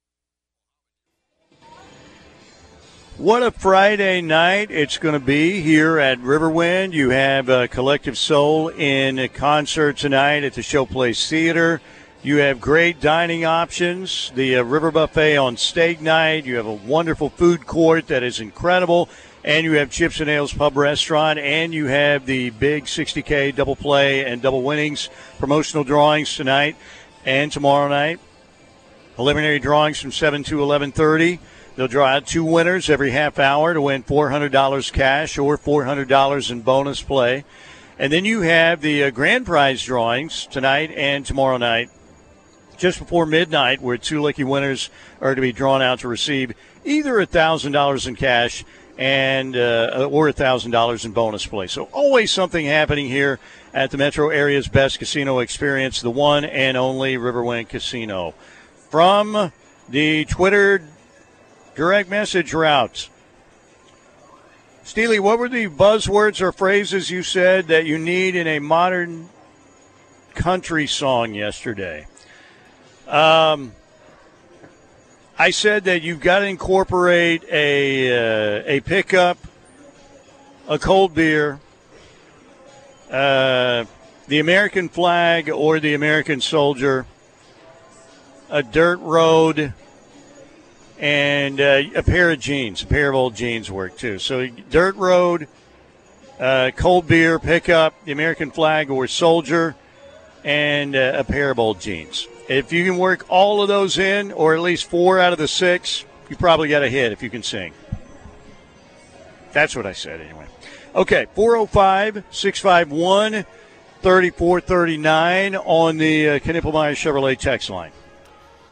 What a Friday night it's going to be here at Riverwind. You have a Collective Soul in concert tonight at the Showplace Theater. You have great dining options, the uh, River Buffet on steak night. You have a wonderful food court that is incredible and you have Chips and Ales Pub Restaurant, and you have the big 60K double play and double winnings promotional drawings tonight and tomorrow night. Preliminary drawings from 7 to 11:30. They'll draw out two winners every half hour to win $400 cash or $400 in bonus play. And then you have the uh, grand prize drawings tonight and tomorrow night, just before midnight, where two lucky winners are to be drawn out to receive either $1,000 in cash and uh, or thousand dollars in bonus play. So always something happening here at the metro area's best casino experience, the one and only Riverwind Casino. From the Twitter direct message routes. Steely, what were the buzzwords or phrases you said that you need in a modern country song yesterday? Um, I said that you've got to incorporate a uh, a pickup, a cold beer, uh, the American flag or the American soldier, a dirt road, and uh, a pair of jeans. A pair of old jeans work too. So dirt road, uh, cold beer, pickup, the American flag or soldier, and uh, a pair of old jeans. If you can work all of those in, or at least four out of the six, you probably got a hit if you can sing. That's what I said anyway. Okay, 405 651 3439 on the uh, Knippelmeyer Chevrolet text line.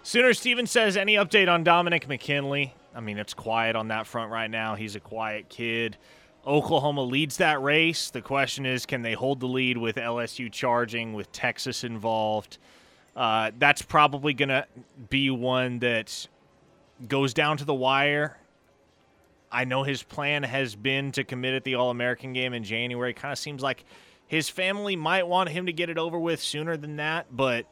Sooner Steven says, any update on Dominick McKinley? I mean, it's quiet on that front right now. He's a quiet kid. Oklahoma leads that race. The question is, can they hold the lead with LSU charging, with Texas involved? Uh, that's probably going to be one that goes down to the wire. I know his plan has been to commit at the All American game in January. It Kind of seems like his family might want him to get it over with sooner than that, but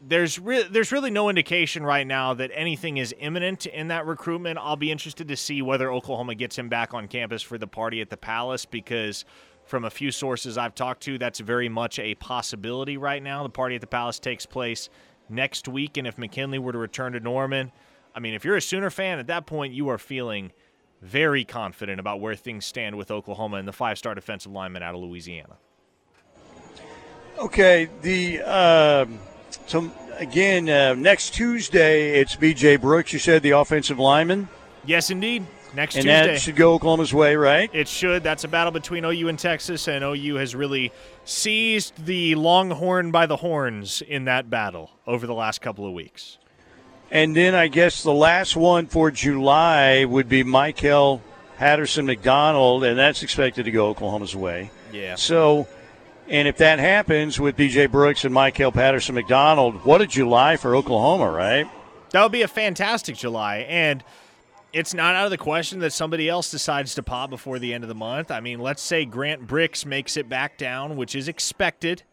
there's re- there's really no indication right now that anything is imminent in that recruitment. I'll be interested to see whether Oklahoma gets him back on campus for the party at the Palace because from a few sources I've talked to, that's very much a possibility right now. The party at the Palace takes place next week, and if McKinley were to return to Norman, I mean, if you're a Sooner fan at that point, you are feeling very confident about where things stand with Oklahoma and the five-star defensive lineman out of Louisiana. Okay, the um, so again uh, next Tuesday it's B.J. Brooks. You said the offensive lineman. Yes, indeed. Next and Tuesday. that should go Oklahoma's way, right? It should. That's a battle between OU and Texas, and OU has really seized the Longhorn by the horns in that battle over the last couple of weeks. And then I guess the last one for July would be Michael Patterson McDonald, and that's expected to go Oklahoma's way. Yeah. So, and if that happens with B.J. Brooks and Michael Patterson McDonald, what a July for Oklahoma, right? That would be a fantastic July, and it's not out of the question that somebody else decides to pop before the end of the month. I mean, let's say Grant Brix makes it back down, which is expected.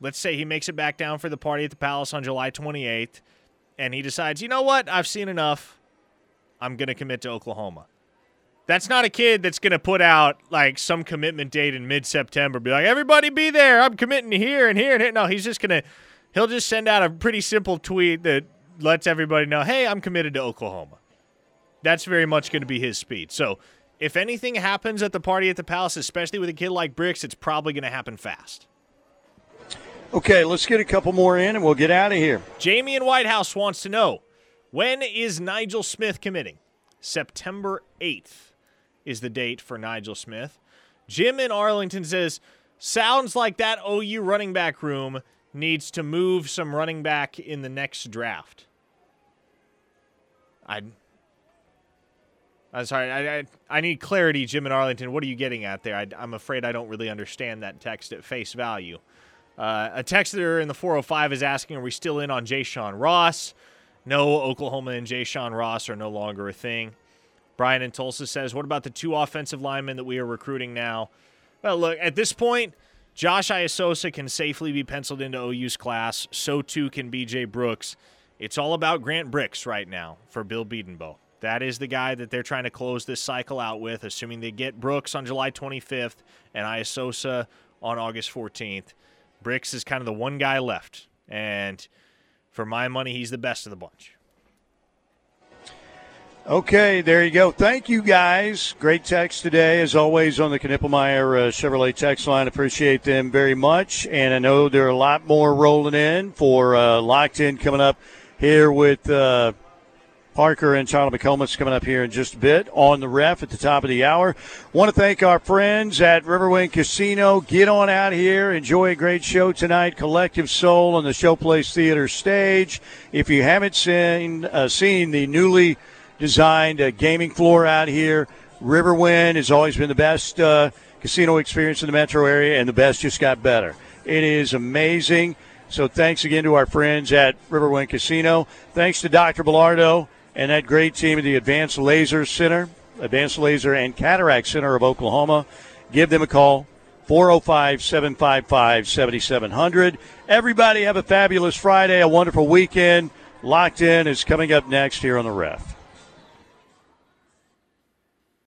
Let's say he makes it back down for the party at the Palace on July 28th, and he decides, you know what, I've seen enough. I'm going to commit to Oklahoma. That's not a kid that's going to put out like some commitment date in mid September, be like, everybody be there. I'm committing to here and here and here. No, he's just going to, he'll just send out a pretty simple tweet that lets everybody know, hey, I'm committed to Oklahoma. That's very much going to be his speed. So if anything happens at the party at the Palace, especially with a kid like Brix, it's probably going to happen fast. Okay, let's get a couple more in and we'll get out of here. Jamie in White House wants to know when is Nigel Smith committing? September 8th is the date for Nigel Smith. Jim in Arlington says, sounds like that OU running back room needs to move some running back in the next draft. I I'm sorry. I, I, I need clarity, Jim in Arlington. What are you getting at there? I, am afraid I don't really understand that text at face value. Uh, a texter in the 405 is asking, are we still in on Jay Sean Ross? No, Oklahoma and Jay Sean Ross are no longer a thing. Brian in Tulsa says, what about the two offensive linemen that we are recruiting now? Well, look, at this point, Josh Iasosa can safely be penciled into OU's class. So too can BJ Brooks. It's all about Grant Brix right now for Bill Bedenbaugh. That is the guy that they're trying to close this cycle out with, assuming they get Brooks on July 25th and Iasosa on August 14th. Brix is kind of the one guy left. And for my money, he's the best of the bunch. Okay, there you go. Thank you, guys. Great text today, as always, on the Knippelmeyer uh, Chevrolet text line. Appreciate them very much. And I know there are a lot more rolling in for uh, Locked In coming up here with uh, Parker and Charlie McComas coming up here in just a bit on the ref at the top of the hour. Want to thank our friends at Riverwind Casino. Get on out here. Enjoy a great show tonight. Collective Soul on the Showplace Theater stage. If you haven't seen, uh, seen the newly designed uh, gaming floor out here, Riverwind has always been the best uh, casino experience in the metro area, and the best just got better. It is amazing. So thanks again to our friends at Riverwind Casino. Thanks to Dr. Bellardo and that great team at the Advanced Laser Center, Advanced Laser and Cataract Center of Oklahoma. Give them a call, 405 755 7700. Everybody have a fabulous Friday, a wonderful weekend. Locked in is coming up next here on the ref.